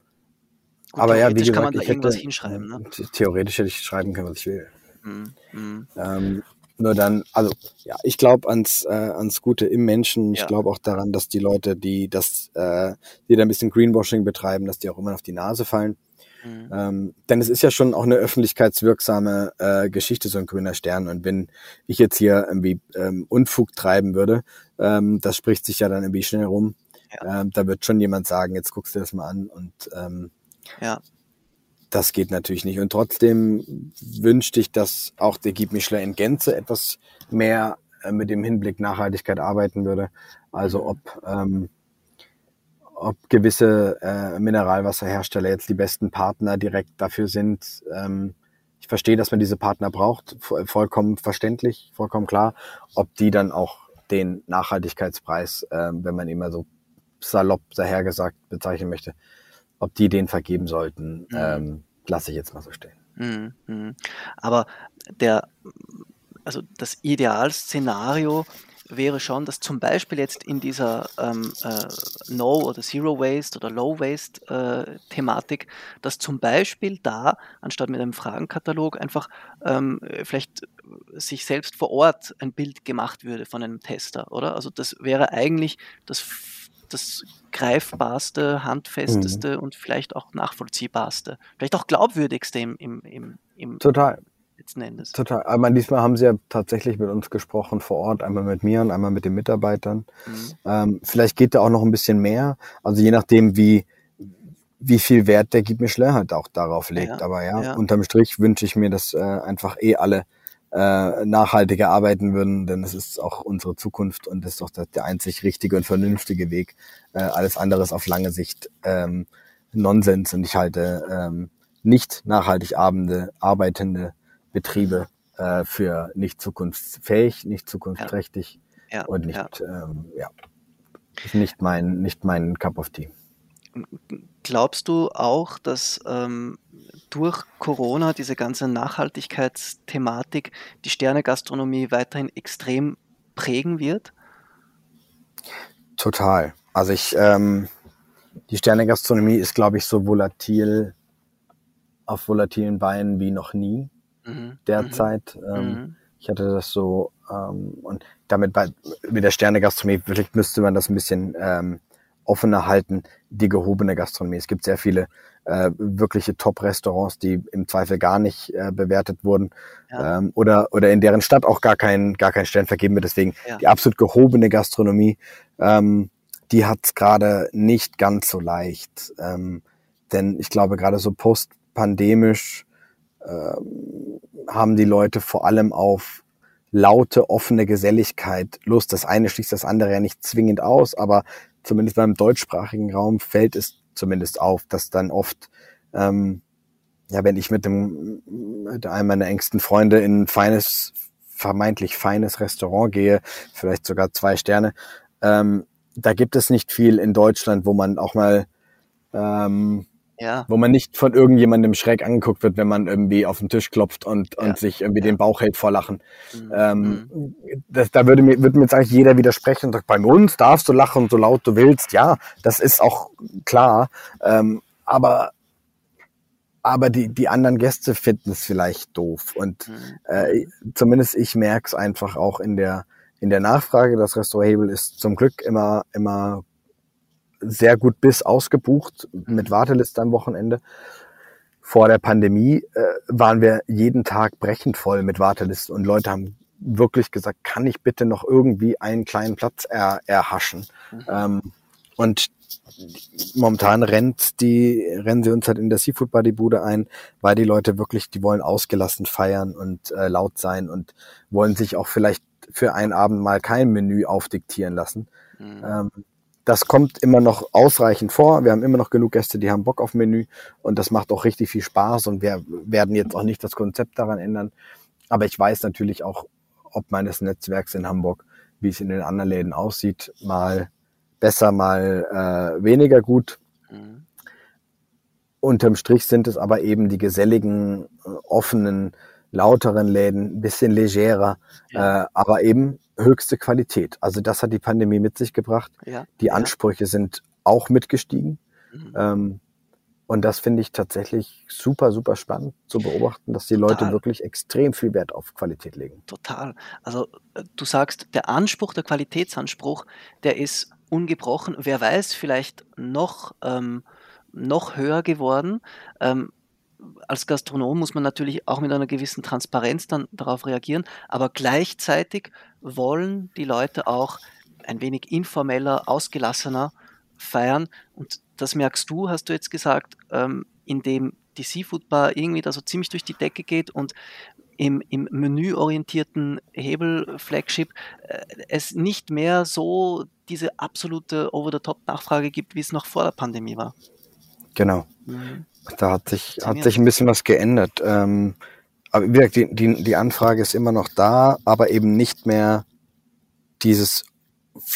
Gut, aber ja, wie gesagt, kann man da irgendwas hätte, hinschreiben. Ne? Theoretisch hätte ich schreiben können, was ich will. Mhm. Mhm. Ähm, nur dann, also ja, ich glaube ans, äh, ans Gute im Menschen. Ich ja. glaube auch daran, dass die Leute, die das, äh, die da ein bisschen Greenwashing betreiben, dass die auch immer auf die Nase fallen. Mhm. Ähm, denn es ist ja schon auch eine öffentlichkeitswirksame äh, Geschichte, so ein grüner Stern. Und wenn ich jetzt hier irgendwie ähm, Unfug treiben würde, ähm, das spricht sich ja dann irgendwie schnell rum. Ja. Ähm, da wird schon jemand sagen, jetzt guckst du das mal an und ähm, ja. Das geht natürlich nicht. Und trotzdem wünschte ich, dass auch der Guy Michelin in Gänze etwas mehr äh, mit dem Hinblick Nachhaltigkeit arbeiten würde. Also ob ähm, ob gewisse äh, Mineralwasserhersteller jetzt die besten Partner direkt dafür sind. Ähm, ich verstehe, dass man diese Partner braucht, vollkommen verständlich, vollkommen klar. Ob die dann auch den Nachhaltigkeitspreis, äh, wenn man immer so salopp dahergesagt bezeichnen möchte, ob die den vergeben sollten, mhm. ähm, lasse ich jetzt mal so stehen. Mhm. mhm. Aber der, also das Idealszenario wäre schon, dass zum Beispiel jetzt in dieser ähm, äh, No- oder Zero Waste oder Low Waste äh, dass zum Beispiel da, anstatt mit einem Fragenkatalog, einfach ähm, vielleicht sich selbst vor Ort ein Bild gemacht würde von einem Tester, oder? Also das wäre eigentlich das, das greifbarste, handfesteste mhm. und vielleicht auch nachvollziehbarste, vielleicht auch glaubwürdigste im, im, im, im Total letzten Endes. Total. Aber diesmal haben sie ja tatsächlich mit uns gesprochen vor Ort, einmal mit mir und einmal mit den Mitarbeitern. Mhm. Ähm, vielleicht geht da auch noch ein bisschen mehr. Also je nachdem, wie, wie viel Wert der Guy Michelin halt auch darauf legt. Ja, Aber ja, ja, unterm Strich wünsche ich mir, dass äh, einfach eh alle äh, nachhaltiger arbeiten würden, denn es ist auch unsere Zukunft und das ist doch der, einzig richtige und vernünftige Weg. Äh, alles andere ist auf lange Sicht ähm, Nonsens und ich halte ähm, nicht nachhaltig arbeitende, arbeitende Betriebe äh, für nicht zukunftsfähig, nicht zukunftsträchtig ja. Ja. und nicht, ja. Ähm, ja, ist nicht mein, nicht mein Cup of Tea. Glaubst du auch, dass ähm, durch Corona diese ganze Nachhaltigkeitsthematik die Sternegastronomie weiterhin extrem prägen wird? Total. Also ich, ähm, die Sternegastronomie ist, glaube ich, so volatil auf volatilen Beinen wie noch nie mhm. derzeit. Mhm. Ähm, mhm. Ich hatte das so ähm, und damit bei mit der Sterne-Gastronomie vielleicht müsste man das ein bisschen ähm, offener halten. Die gehobene Gastronomie. Es gibt sehr viele äh, wirkliche Top-Restaurants, die im Zweifel gar nicht äh, bewertet wurden ja. ähm, oder oder in deren Stadt auch gar kein gar kein Stern vergeben wird. Deswegen ja. die absolut gehobene Gastronomie, ähm, die hat es gerade nicht ganz so leicht, ähm, denn ich glaube gerade so postpandemisch ähm, haben die Leute vor allem auf laute, offene Geselligkeit Lust. Das eine schließt das andere ja nicht zwingend aus, aber zumindest beim deutschsprachigen Raum fällt es zumindest auf, dass dann oft, ähm, ja, wenn ich mit dem mit einem meiner engsten Freunde in ein feines, vermeintlich feines Restaurant gehe, vielleicht sogar zwei Sterne, ähm, da gibt es nicht viel in Deutschland, wo man auch mal ähm, ja. Wo man nicht von irgendjemandem schräg angeguckt wird, wenn man irgendwie auf den Tisch klopft und, ja. und sich irgendwie ja. den Bauch hält vor Lachen. Mhm. Ähm, mhm. das, da würde mir, würde mir jetzt eigentlich jeder widersprechen und sagt, bei uns darfst du lachen, so laut du willst. Ja, das ist auch klar. Ähm, aber aber die, die anderen Gäste finden es vielleicht doof. Und mhm. äh, zumindest ich merke es einfach auch in der, in der Nachfrage. Das Restaurant Hebel ist zum Glück immer, immer sehr gut bis ausgebucht mit Warteliste am Wochenende. Vor der Pandemie äh, waren wir jeden Tag brechend voll mit Warteliste und Leute haben wirklich gesagt, kann ich bitte noch irgendwie einen kleinen Platz er, erhaschen? Mhm. Ähm, und momentan rennt die, rennen sie uns halt in der Seafood Buddy Bude ein, weil die Leute wirklich, die wollen ausgelassen feiern und äh, laut sein und wollen sich auch vielleicht für einen Abend mal kein Menü aufdiktieren lassen. Mhm. Ähm, das kommt immer noch ausreichend vor. Wir haben immer noch genug Gäste, die haben Bock auf Menü und das macht auch richtig viel Spaß und wir werden jetzt auch nicht das Konzept daran ändern. Aber ich weiß natürlich auch, ob meines Netzwerks in Hamburg, wie es in den anderen Läden aussieht, mal besser, mal äh, weniger gut. Mhm. Unterm Strich sind es aber eben die geselligen, äh, offenen, lauteren Läden, ein bisschen legerer, ja. äh, aber eben höchste Qualität. Also das hat die Pandemie mit sich gebracht. Ja. Die Ansprüche ja. sind auch mitgestiegen. Mhm. Ähm, Und das finde ich tatsächlich super, super spannend zu beobachten, dass die Total. Leute wirklich extrem viel Wert auf Qualität legen. Total. Also äh, du sagst, der Anspruch, der Qualitätsanspruch, der ist ungebrochen. Wer weiß, vielleicht noch, ähm, noch höher geworden. Ähm, als Gastronom muss man natürlich auch mit einer gewissen Transparenz dann darauf reagieren, aber gleichzeitig wollen die Leute auch ein wenig informeller, ausgelassener feiern. Und das merkst du, hast du jetzt gesagt, ähm, indem die Seafood Bar irgendwie da so ziemlich durch die Decke geht und im, im menüorientierten Hebel-Flagship äh, es nicht mehr so diese absolute Over-the-Top-Nachfrage gibt, wie es noch vor der Pandemie war. Genau. Mhm. Da hat sich, hat sich ein bisschen was geändert. Ähm, aber wie gesagt, die, die, die Anfrage ist immer noch da, aber eben nicht mehr dieses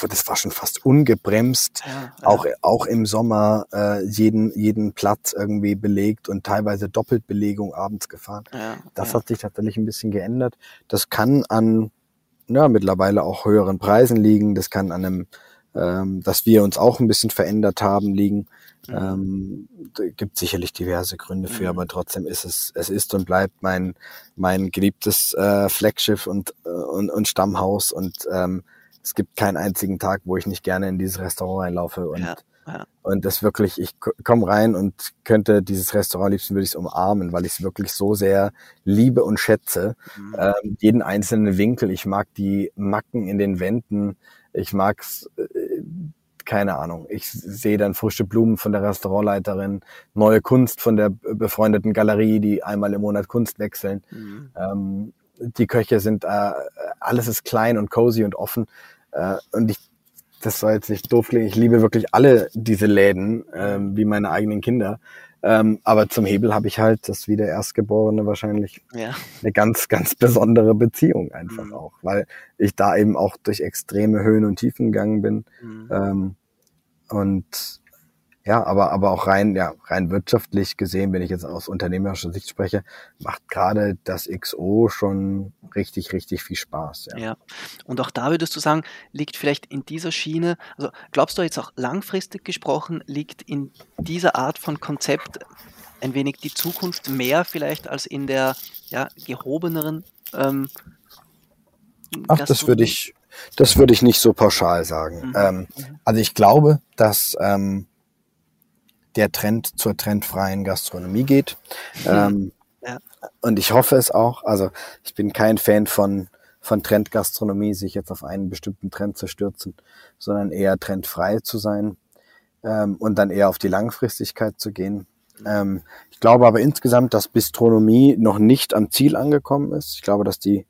das war schon fast ungebremst, ja, ja. auch auch im Sommer äh, jeden jeden Platz irgendwie belegt und teilweise Doppeltbelegung abends gefahren. Ja, das hat sich tatsächlich ein bisschen geändert. Das kann an ja mittlerweile auch höheren Preisen liegen. Das kann an einem, ähm, dass wir uns auch ein bisschen verändert haben liegen. Mhm. Ähm, gibt sicherlich diverse Gründe für, mhm. aber trotzdem ist es, es ist und bleibt mein, mein geliebtes äh, Flaggschiff und, äh, und, und Stammhaus und ähm, es gibt keinen einzigen Tag, wo ich nicht gerne in dieses Restaurant reinlaufe und ja, ja. und das wirklich, ich komme rein und könnte dieses Restaurant liebsten würde ich es umarmen, weil ich es wirklich so sehr liebe und schätze. Mhm. Ähm, jeden einzelnen Winkel, ich mag die Macken in den Wänden, ich mag's äh, keine Ahnung. Ich sehe dann frische Blumen von der Restaurantleiterin, neue Kunst von der befreundeten Galerie, die einmal im Monat Kunst wechseln. Mhm. Ähm, die Köche sind, äh, alles ist klein und cozy und offen. Äh, und ich, das soll jetzt nicht doof klingen, ich liebe wirklich alle diese Läden, ähm, wie meine eigenen Kinder. Ähm, aber zum Hebel habe ich halt, das wie der Erstgeborene wahrscheinlich, ja. eine ganz, ganz besondere Beziehung einfach mhm. auch, weil ich da eben auch durch extreme Höhen und Tiefen gegangen bin. Mhm. Ähm, und ja, aber, aber auch rein, ja, rein wirtschaftlich gesehen, wenn ich jetzt aus unternehmerischer Sicht spreche, macht gerade das XO schon richtig, richtig viel Spaß. Ja. ja. Und auch da würdest du sagen, liegt vielleicht in dieser Schiene, also glaubst du jetzt auch langfristig gesprochen, liegt in dieser Art von Konzept ein wenig die Zukunft mehr vielleicht als in der ja, gehobeneren ähm, Ach, das würde ich, das würde ich nicht so pauschal sagen. Mhm. Ähm, also ich glaube, dass ähm, der Trend zur trendfreien Gastronomie geht. Ähm, ja. Und ich hoffe es auch. Also ich bin kein Fan von, von Trendgastronomie, sich jetzt auf einen bestimmten Trend zu stürzen, sondern eher trendfrei zu sein ähm, und dann eher auf die Langfristigkeit zu gehen. Ähm, ich glaube aber insgesamt, dass Bistronomie noch nicht am Ziel angekommen ist. Ich glaube, dass die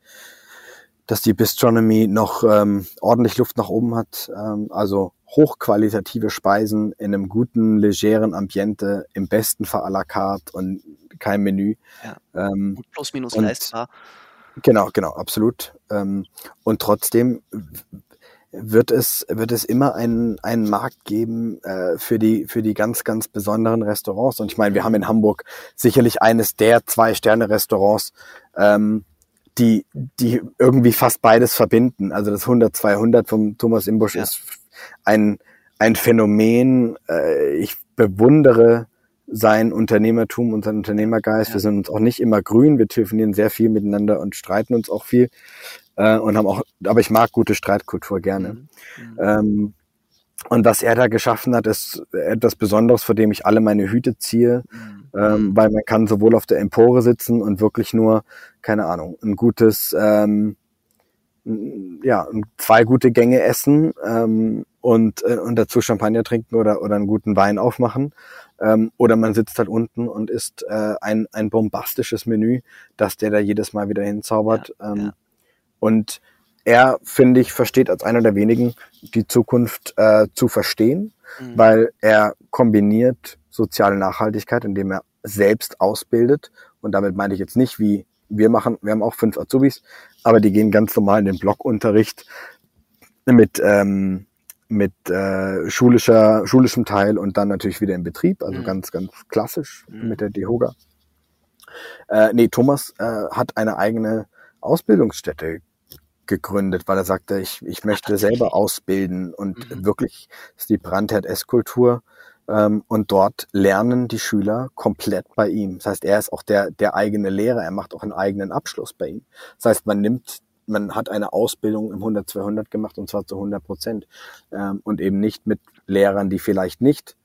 dass die Bistronomie noch ähm, ordentlich Luft nach oben hat. Ähm, also hochqualitative Speisen in einem guten, legeren Ambiente, im besten Fall à la carte und kein Menü. Ja. Ähm, plus minus und, leistbar. Genau, genau, absolut. Ähm, und trotzdem wird es, wird es immer einen, einen Markt geben äh, für, die, für die ganz, ganz besonderen Restaurants. Und ich meine, wir haben in Hamburg sicherlich eines der Zwei-Sterne-Restaurants, ähm, die, die irgendwie fast beides verbinden. Also das 100, 200 vom Thomas Imbusch ja. ist ein, ein Phänomen. Äh, ich bewundere sein Unternehmertum und sein Unternehmergeist. Ja. Wir sind uns auch nicht immer grün. Wir telefonieren sehr viel miteinander und streiten uns auch viel. Äh, und haben auch, aber ich mag gute Streitkultur gerne. Mhm. Mhm. Ähm, und was er da geschaffen hat, ist etwas Besonderes, vor dem ich alle meine Hüte ziehe, mhm. ähm, weil man kann sowohl auf der Empore sitzen und wirklich nur, keine Ahnung, ein gutes, ähm, ja, zwei gute Gänge essen ähm, und, äh, und dazu Champagner trinken oder, oder einen guten Wein aufmachen. Ähm, oder man sitzt halt unten und isst äh, ein, ein bombastisches Menü, das der da jedes Mal wieder hinzaubert. Ja, ähm, ja. Und er, finde ich, versteht als einer der wenigen die Zukunft äh, zu verstehen, mhm. weil er kombiniert soziale Nachhaltigkeit, indem er selbst ausbildet. Und damit meine ich jetzt nicht, wie wir machen, wir haben auch fünf Azubis, aber die gehen ganz normal in den Blockunterricht mit, ähm, mit äh, schulischer, schulischem Teil und dann natürlich wieder im Betrieb, also mhm. ganz, ganz klassisch mhm. mit der DEHOGA. Äh, nee, Thomas äh, hat eine eigene Ausbildungsstätte gegründet, weil er sagte, ich, ich möchte selber ausbilden und mhm. wirklich ist die Brandherd-Esskultur Ähm, und dort lernen die Schüler komplett bei ihm. Das heißt, er ist auch der, der eigene Lehrer. Er macht auch einen eigenen Abschluss bei ihm. Das heißt, man nimmt man hat eine Ausbildung im 100 200 gemacht und zwar zu 100 Prozent ähm, und eben nicht mit Lehrern, die vielleicht nicht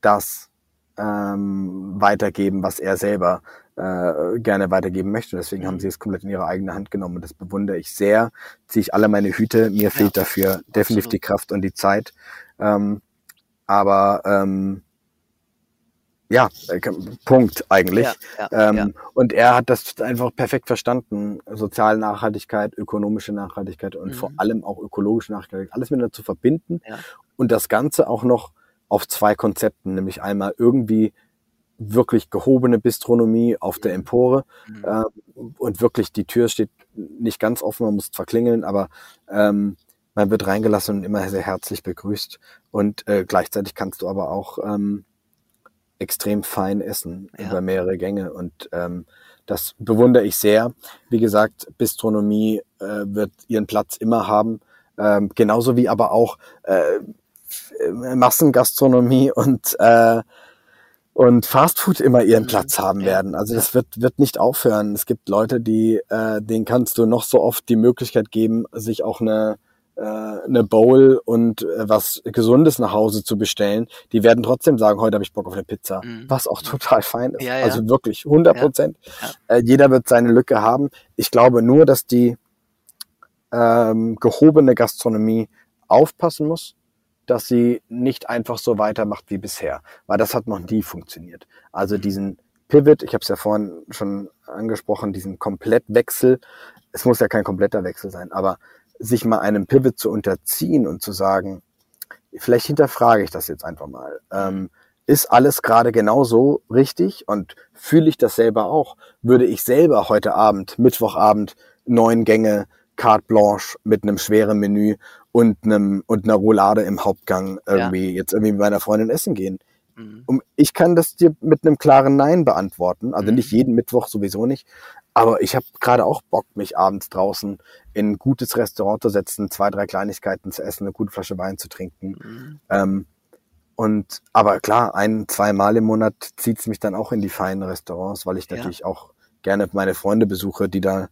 das ähm, weitergeben, was er selber äh, gerne weitergeben möchte. Deswegen haben mhm. sie es komplett in ihre eigene Hand genommen und das bewundere ich sehr. Ziehe ich alle meine Hüte. Mir fehlt ja, dafür definitiv absolut. die Kraft und die Zeit. Ähm, aber ähm, ja, äh, Punkt eigentlich. Ja, ja, ähm, ja. Und er hat das einfach perfekt verstanden. Soziale Nachhaltigkeit, ökonomische Nachhaltigkeit und mhm. vor allem auch ökologische Nachhaltigkeit, alles miteinander zu verbinden und das Ganze auch noch auf zwei Konzepten, nämlich einmal irgendwie wirklich gehobene Bistronomie auf der mhm. Empore mhm. äh, und wirklich die Tür steht nicht ganz offen, man muss verklingeln, aber ähm, man wird reingelassen und immer sehr herzlich begrüßt und äh, gleichzeitig kannst du aber auch ähm, extrem fein essen ja. über mehrere Gänge und ähm, das bewundere ich sehr. Wie gesagt, Bistronomie äh, wird ihren Platz immer haben, ähm, genauso wie aber auch äh, Massengastronomie und äh, und Fastfood immer ihren mhm. Platz haben werden. Also das wird, wird nicht aufhören. Es gibt Leute, die, äh, denen kannst du noch so oft die Möglichkeit geben, sich auch eine, äh, eine Bowl und äh, was Gesundes nach Hause zu bestellen. Die werden trotzdem sagen, heute habe ich Bock auf eine Pizza. Mhm. Was auch total fein ist. Ja, ja. Also wirklich 100 Prozent. Ja. Äh, jeder wird seine Lücke haben. Ich glaube nur, dass die ähm, gehobene Gastronomie aufpassen muss, dass sie nicht einfach so weitermacht wie bisher, weil das hat noch nie funktioniert. Also mhm. diesen Pivot, ich habe es ja vorhin schon angesprochen, diesen Komplettwechsel, es muss ja kein kompletter Wechsel sein, aber sich mal einem Pivot zu unterziehen und zu sagen, vielleicht hinterfrage ich das jetzt einfach mal. Ähm, ist alles gerade genauso richtig und fühle ich das selber auch? Würde ich selber heute Abend, Mittwochabend, neun Gänge, carte blanche mit einem schweren Menü und einem und einer Roulade im Hauptgang irgendwie ja. jetzt irgendwie mit meiner Freundin essen gehen. Mhm. Um, ich kann das dir mit einem klaren Nein beantworten, also mhm. nicht jeden Mittwoch sowieso nicht, aber ich habe gerade auch Bock, mich abends draußen in ein gutes Restaurant zu setzen, zwei, drei Kleinigkeiten zu essen, eine gute Flasche Wein zu trinken. Mhm. Ähm, und aber klar, ein, zwei Mal im Monat zieht's mich dann auch in die feinen Restaurants, weil ich natürlich auch gerne meine Freunde besuche, die da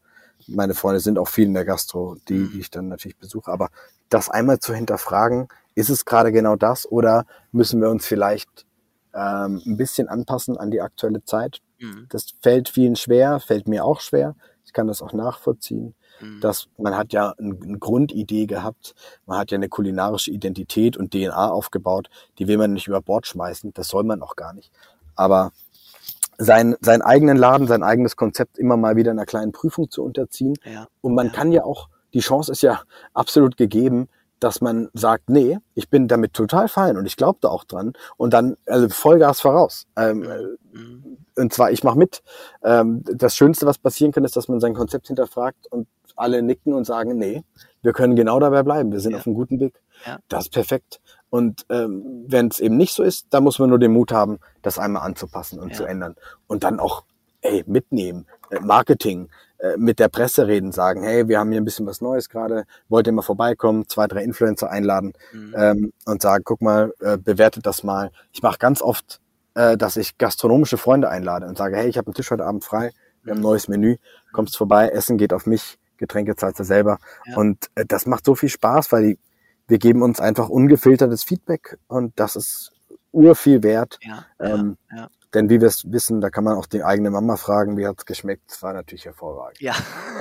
meine Freunde sind auch viel in der Gastro, die, mhm. die ich dann natürlich besuche. Aber das einmal zu hinterfragen, ist es gerade genau das oder müssen wir uns vielleicht ähm, ein bisschen anpassen an die aktuelle Zeit? Mhm. Das fällt vielen schwer, fällt mir auch schwer. Ich kann das auch nachvollziehen. Mhm. Dass man hat ja eine, eine Grundidee gehabt, man hat ja eine kulinarische Identität und DNA aufgebaut, die will man nicht über Bord schmeißen, das soll man auch gar nicht. Aber sein, seinen eigenen Laden, sein eigenes Konzept immer mal wieder einer kleinen Prüfung zu unterziehen. Ja. Und man ja. kann ja auch, die Chance ist ja absolut gegeben, dass man sagt, nee, ich bin damit total fein und ich glaube da auch dran und dann also Vollgas voraus. Ähm, mhm. Und zwar, ich mache mit. Ähm, das Schönste, was passieren kann, ist, dass man sein Konzept hinterfragt und alle nicken und sagen, nee, wir können genau dabei bleiben, wir sind ja. auf einem guten Weg. Ja. Das ist perfekt. Und ähm, wenn es eben nicht so ist, dann muss man nur den Mut haben, das einmal anzupassen und ja. zu ändern. Und dann auch, ey, mitnehmen, äh, Marketing, mit der Presse reden, sagen, hey, wir haben hier ein bisschen was Neues gerade, wollt ihr mal vorbeikommen, zwei, drei Influencer einladen mhm. ähm, und sagen, guck mal, äh, bewertet das mal. Ich mache ganz oft, äh, dass ich gastronomische Freunde einlade und sage, hey, ich habe einen Tisch heute Abend frei, wir haben ein mhm. neues Menü, kommst vorbei, Essen geht auf mich, Getränke zahlst du selber. Ja. Und äh, das macht so viel Spaß, weil die wir geben uns einfach ungefiltertes Feedback und das ist urviel wert. Ja, ähm, ja. Denn wie wir es wissen, da kann man auch die eigene Mama fragen, wie hat's geschmeckt. Es war natürlich hervorragend. Ja.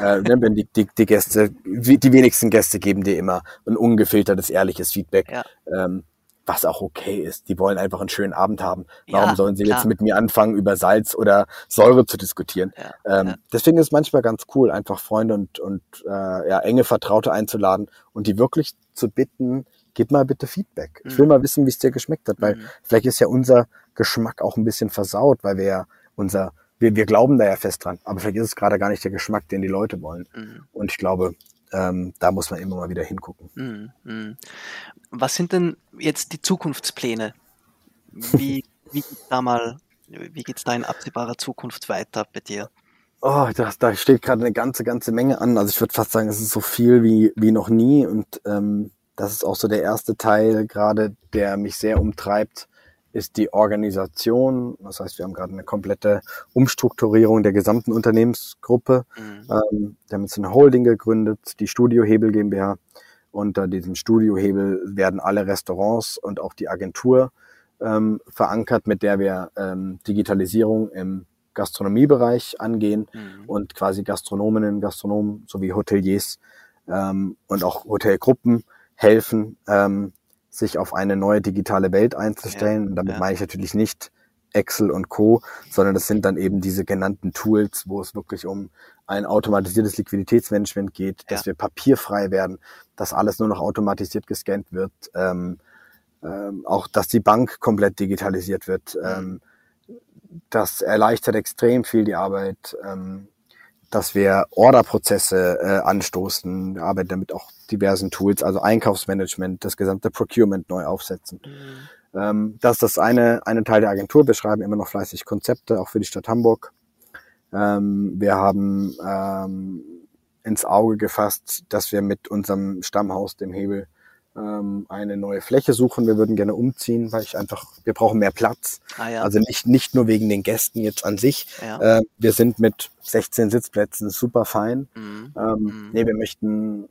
Äh, wenn die, die, die Gäste, die wenigsten Gäste geben dir immer ein ungefiltertes, ehrliches Feedback. Ja. Ähm, was auch okay ist. Die wollen einfach einen schönen Abend haben. Warum ja, sollen sie klar. jetzt mit mir anfangen, über Salz oder Säure zu diskutieren? Ja, ähm, ja. Deswegen ist es manchmal ganz cool, einfach Freunde und, und äh, ja, enge Vertraute einzuladen und die wirklich zu bitten, gib mal bitte Feedback. Ich will mhm. mal wissen, wie es dir geschmeckt hat, weil mhm. vielleicht ist ja unser Geschmack auch ein bisschen versaut, weil wir ja unser wir, wir glauben da ja fest dran, aber vielleicht ist es gerade gar nicht der Geschmack, den die Leute wollen. Mhm. Und ich glaube, ähm, da muss man immer mal wieder hingucken. Mhm, mhm. Was sind denn jetzt die Zukunftspläne? Wie, wie geht's da mal, wie geht's da in absehbarer Zukunft weiter bei dir? Oh, da, da steht gerade eine ganze, ganze Menge an. Also ich würde fast sagen, es ist so viel wie, wie noch nie. Und ähm, das ist auch so der erste Teil gerade, der mich sehr umtreibt, ist die Organisation. Das heißt, wir haben gerade eine komplette Umstrukturierung der gesamten Unternehmensgruppe. Mhm. Ähm, wir haben jetzt eine Holding gegründet, die Studio Hebel GmbH. Unter diesem Studio Hebel werden alle Restaurants und auch die Agentur ähm, verankert, mit der wir ähm, Digitalisierung im Gastronomiebereich angehen mhm. und quasi Gastronominnen, Gastronomen sowie Hoteliers ähm, und auch Hotelgruppen helfen, ähm, sich auf eine neue digitale Welt einzustellen. Ja, damit ja. meine ich natürlich nicht Excel und Co., sondern das sind dann eben diese genannten Tools, wo es wirklich um ein automatisiertes Liquiditätsmanagement geht, ja. dass wir papierfrei werden, dass alles nur noch automatisiert gescannt wird, ähm, ähm, auch dass die Bank komplett digitalisiert wird. Mhm. Ähm, das erleichtert extrem viel die Arbeit, ähm, dass wir Orderprozesse äh, anstoßen. Arbeiten damit auch diversen Tools, also Einkaufsmanagement, das gesamte Procurement neu aufsetzen. Mhm. Ähm, das ist das eine, eine Teil der Agentur. Wir schreiben immer noch fleißig Konzepte, auch für die Stadt Hamburg. Ähm, wir haben ähm, ins Auge gefasst, dass wir mit unserem Stammhaus, dem Hebel, ähm, eine neue Fläche suchen. Wir würden gerne umziehen, weil ich einfach, wir brauchen mehr Platz. Ah, ja. Also nicht, nicht nur wegen den Gästen jetzt an sich. Ja. Äh, wir sind mit 16 Sitzplätzen super fein. Mhm. Ähm, mhm. Nee, wir möchten,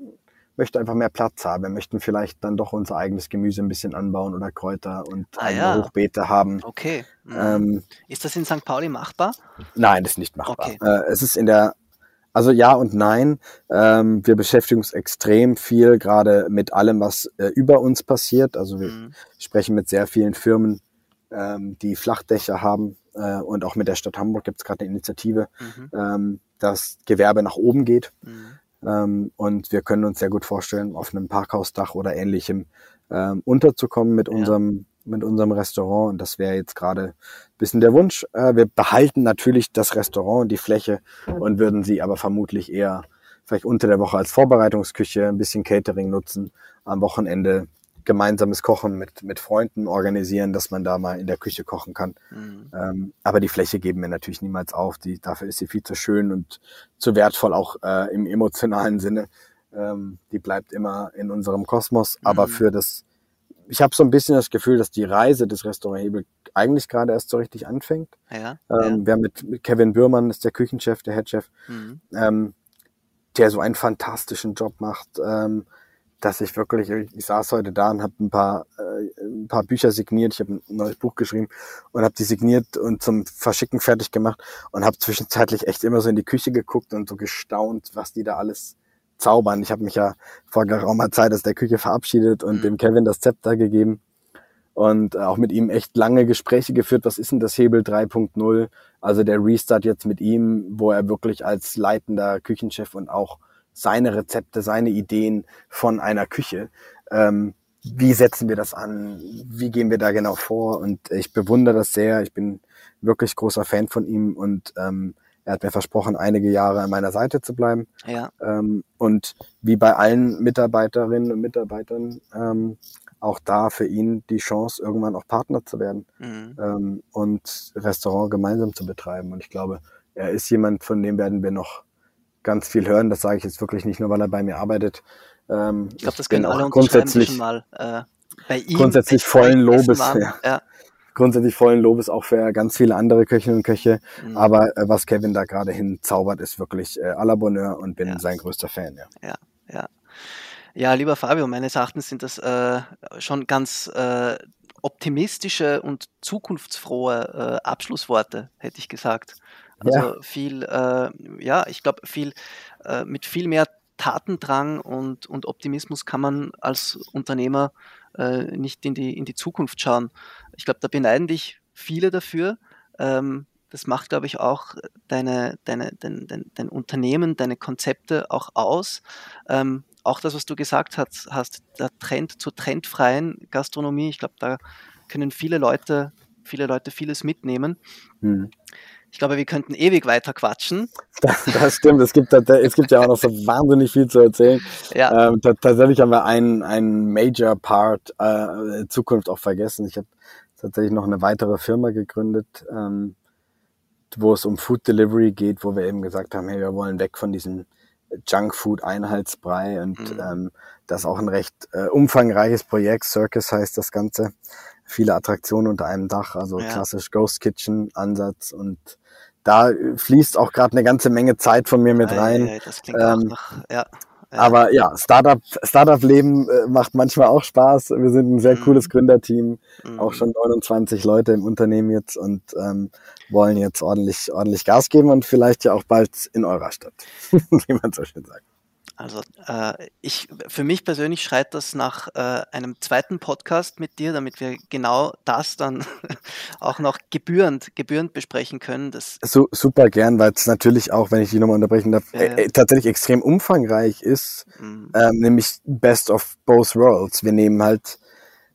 möchten einfach mehr Platz haben. Wir möchten vielleicht dann doch unser eigenes Gemüse ein bisschen anbauen oder Kräuter und ah, ja. Hochbeete haben. Okay. Mhm. Ähm, ist das in St. Pauli machbar? Nein, das ist nicht machbar. Okay. Äh, es ist in der also ja und nein. Ähm, wir beschäftigen uns extrem viel gerade mit allem, was äh, über uns passiert. Also wir mhm. sprechen mit sehr vielen Firmen, ähm, die Flachdächer haben. Äh, und auch mit der Stadt Hamburg gibt es gerade eine Initiative, mhm. ähm, dass Gewerbe nach oben geht. Mhm. Ähm, und wir können uns sehr gut vorstellen, auf einem Parkhausdach oder ähnlichem ähm, unterzukommen mit ja. unserem mit unserem Restaurant und das wäre jetzt gerade ein bisschen der Wunsch. Äh, wir behalten natürlich das Restaurant und die Fläche und würden sie aber vermutlich eher vielleicht unter der Woche als Vorbereitungsküche, ein bisschen Catering nutzen, am Wochenende gemeinsames Kochen mit, mit Freunden organisieren, dass man da mal in der Küche kochen kann. Mhm. Ähm, aber die Fläche geben wir natürlich niemals auf. Die, dafür ist sie viel zu schön und zu wertvoll auch äh, im emotionalen Sinne. Ähm, die bleibt immer in unserem Kosmos. Mhm. Aber für das ich habe so ein bisschen das Gefühl, dass die Reise des Restaurant Hebel eigentlich gerade erst so richtig anfängt. Ja, ähm, ja. Wir haben mit, mit Kevin Bührmann, ist der Küchenchef, der Headchef, mhm. ähm, der so einen fantastischen Job macht, ähm, dass ich wirklich, ich saß heute da und habe ein paar, äh, ein paar Bücher signiert. Ich habe ein neues Buch geschrieben und habe die signiert und zum Verschicken fertig gemacht und habe zwischenzeitlich echt immer so in die Küche geguckt und so gestaunt, was die da alles zaubern. Ich habe mich ja vor geraumer Zeit aus der Küche verabschiedet und mhm. dem Kevin das Zepter gegeben und auch mit ihm echt lange Gespräche geführt. Was ist denn das Hebel 3.0? Also der Restart jetzt mit ihm, wo er wirklich als leitender Küchenchef und auch seine Rezepte, seine Ideen von einer Küche, ähm, wie setzen wir das an? Wie gehen wir da genau vor? Und ich bewundere das sehr. Ich bin wirklich großer Fan von ihm und ähm, er hat mir versprochen, einige Jahre an meiner Seite zu bleiben. Ja. Ähm, und wie bei allen Mitarbeiterinnen und Mitarbeitern, ähm, auch da für ihn die Chance, irgendwann auch Partner zu werden mhm. ähm, und Restaurant gemeinsam zu betreiben. Und ich glaube, er ist jemand, von dem werden wir noch ganz viel hören. Das sage ich jetzt wirklich nicht nur, weil er bei mir arbeitet. Ähm, ich glaube, das können alle grundsätzlich mal äh, bei ihm. Grundsätzlich vollen Lobes. Ja. ja grundsätzlich vollen Lobes auch für ganz viele andere Köchinnen und Köche. Mhm. Aber äh, was Kevin da gerade hin zaubert, ist wirklich äh, à la Bonheur und bin ja. sein größter Fan. Ja, ja. ja. Ja, lieber Fabio, meines Erachtens sind das äh, schon ganz äh, optimistische und zukunftsfrohe äh, Abschlussworte, hätte ich gesagt. Also ja. viel, äh, ja, ich glaube, viel äh, mit viel mehr Tatendrang und, und Optimismus kann man als Unternehmer äh, nicht in die, in die Zukunft schauen. Ich glaube, da beneiden dich viele dafür. Ähm, das macht, glaube ich, auch deine, deine, dein, dein, dein Unternehmen, deine Konzepte auch aus. Ähm, auch das, was du gesagt hast, hast, der Trend zur trendfreien Gastronomie, ich glaube, da können viele Leute, viele Leute vieles mitnehmen. Mhm. Ich glaube, wir könnten ewig weiter quatschen. Das, das stimmt. Es gibt, es gibt ja auch noch so wahnsinnig viel zu erzählen. Ja. Ähm, tatsächlich haben wir einen, einen Major Part äh, Zukunft auch vergessen. Ich habe tatsächlich noch eine weitere Firma gegründet, ähm, wo es um Food Delivery geht, wo wir eben gesagt haben, hey, wir wollen weg von diesem Junkfood Einheitsbrei und mhm. ähm, das ist auch ein recht äh, umfangreiches Projekt. Circus heißt das Ganze. Viele Attraktionen unter einem Dach, also ja. klassisch Ghost Kitchen Ansatz und da fließt auch gerade eine ganze Menge Zeit von mir mit rein. Ja, das klingt ähm, nach, ja. Aber ja, Startup, Startup-Leben äh, macht manchmal auch Spaß. Wir sind ein sehr mhm. cooles Gründerteam, mhm. auch schon 29 Leute im Unternehmen jetzt und ähm, wollen jetzt ordentlich, ordentlich Gas geben und vielleicht ja auch bald in eurer Stadt, wie man so schön sagt. Also äh, ich, für mich persönlich schreit das nach äh, einem zweiten Podcast mit dir, damit wir genau das dann auch noch gebührend, gebührend besprechen können. Das so, super gern, weil es natürlich auch, wenn ich die nochmal unterbrechen darf, ja, ja. Äh, tatsächlich extrem umfangreich ist, mhm. ähm, nämlich Best of Both Worlds. Wir nehmen halt,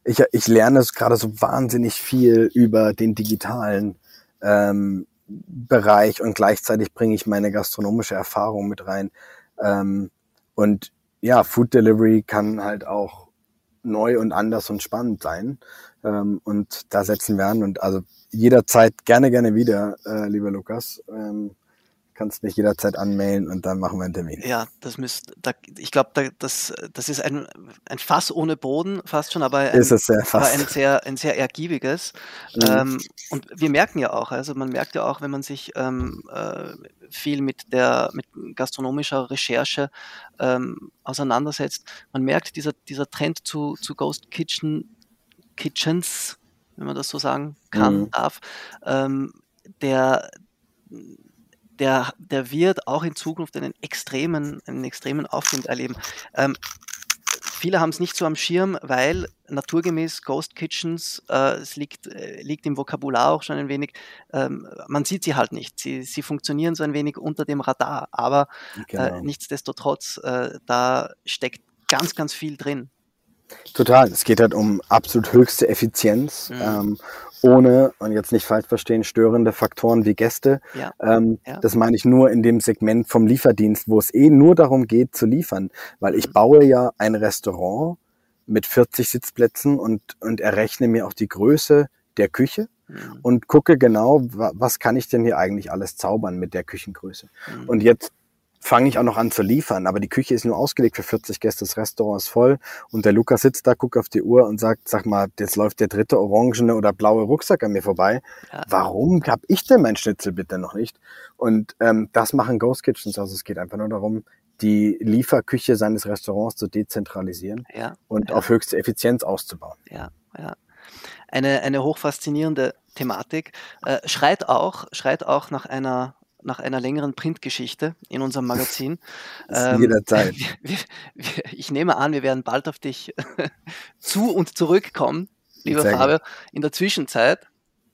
ich, ich lerne gerade so wahnsinnig viel über den digitalen ähm, Bereich und gleichzeitig bringe ich meine gastronomische Erfahrung mit rein. Ähm, und ja, Food Delivery kann halt auch neu und anders und spannend sein. Ähm, und da setzen wir an und also jederzeit gerne, gerne wieder, äh, lieber Lukas. Ähm, kannst mich jederzeit anmelden und dann machen wir einen Termin. Ja, das müsst, da, ich glaube, da, das, das ist ein, ein Fass ohne Boden fast schon, aber ein, ist es sehr aber ein sehr, ein sehr ergiebiges. Mhm. Ähm, und wir merken ja auch, also man merkt ja auch, wenn man sich ähm, äh, viel mit der mit gastronomischer Recherche ähm, auseinandersetzt, man merkt dieser, dieser Trend zu, zu Ghost Kitchen, Kitchens, wenn man das so sagen kann, mhm. darf, ähm, der der, der wird auch in Zukunft einen extremen, einen extremen Aufwind erleben. Ähm, viele haben es nicht so am Schirm, weil naturgemäß Ghost Kitchens, äh, es liegt, äh, liegt im Vokabular auch schon ein wenig, ähm, man sieht sie halt nicht. Sie, sie funktionieren so ein wenig unter dem Radar, aber äh, genau. äh, nichtsdestotrotz, da steckt ganz, ganz viel drin. Total. Es geht halt um absolut höchste Effizienz. Mhm. Ähm, ohne, und jetzt nicht falsch verstehen, störende Faktoren wie Gäste. Ja. Ähm, ja. Das meine ich nur in dem Segment vom Lieferdienst, wo es eh nur darum geht zu liefern. Weil ich mhm. baue ja ein Restaurant mit 40 Sitzplätzen und, und errechne mir auch die Größe der Küche mhm. und gucke genau, was kann ich denn hier eigentlich alles zaubern mit der Küchengröße. Mhm. Und jetzt fange ich auch noch an zu liefern. Aber die Küche ist nur ausgelegt für 40 Gäste, das Restaurant ist voll. Und der Lukas sitzt da, guckt auf die Uhr und sagt, sag mal, jetzt läuft der dritte orangene oder blaue Rucksack an mir vorbei. Ja. Warum hab ich denn mein Schnitzel bitte noch nicht? Und ähm, das machen Ghost Kitchens. Also es geht einfach nur darum, die Lieferküche seines Restaurants zu dezentralisieren ja, und ja. auf höchste Effizienz auszubauen. Ja, ja. Eine, eine hochfaszinierende Thematik. Äh, schreit auch, schreit auch nach einer nach einer längeren Printgeschichte in unserem Magazin. ähm, jederzeit. Wir, wir, ich nehme an, wir werden bald auf dich zu und zurückkommen, lieber Fabio. In der Zwischenzeit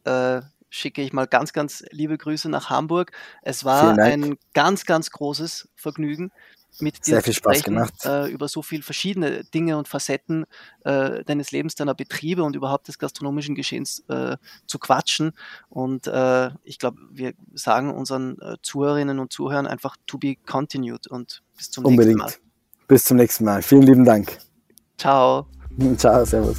äh, schicke ich mal ganz, ganz liebe Grüße nach Hamburg. Es war ein ganz, ganz großes Vergnügen mit dir Sehr viel Spaß gemacht. Äh, über so viele verschiedene Dinge und Facetten äh, deines Lebens, deiner Betriebe und überhaupt des gastronomischen Geschehens äh, zu quatschen. Und äh, ich glaube, wir sagen unseren äh, Zuhörerinnen und Zuhörern einfach to be continued und bis zum Unbedingt. nächsten Mal. Bis zum nächsten Mal. Vielen lieben Dank. Ciao. Ciao, servus.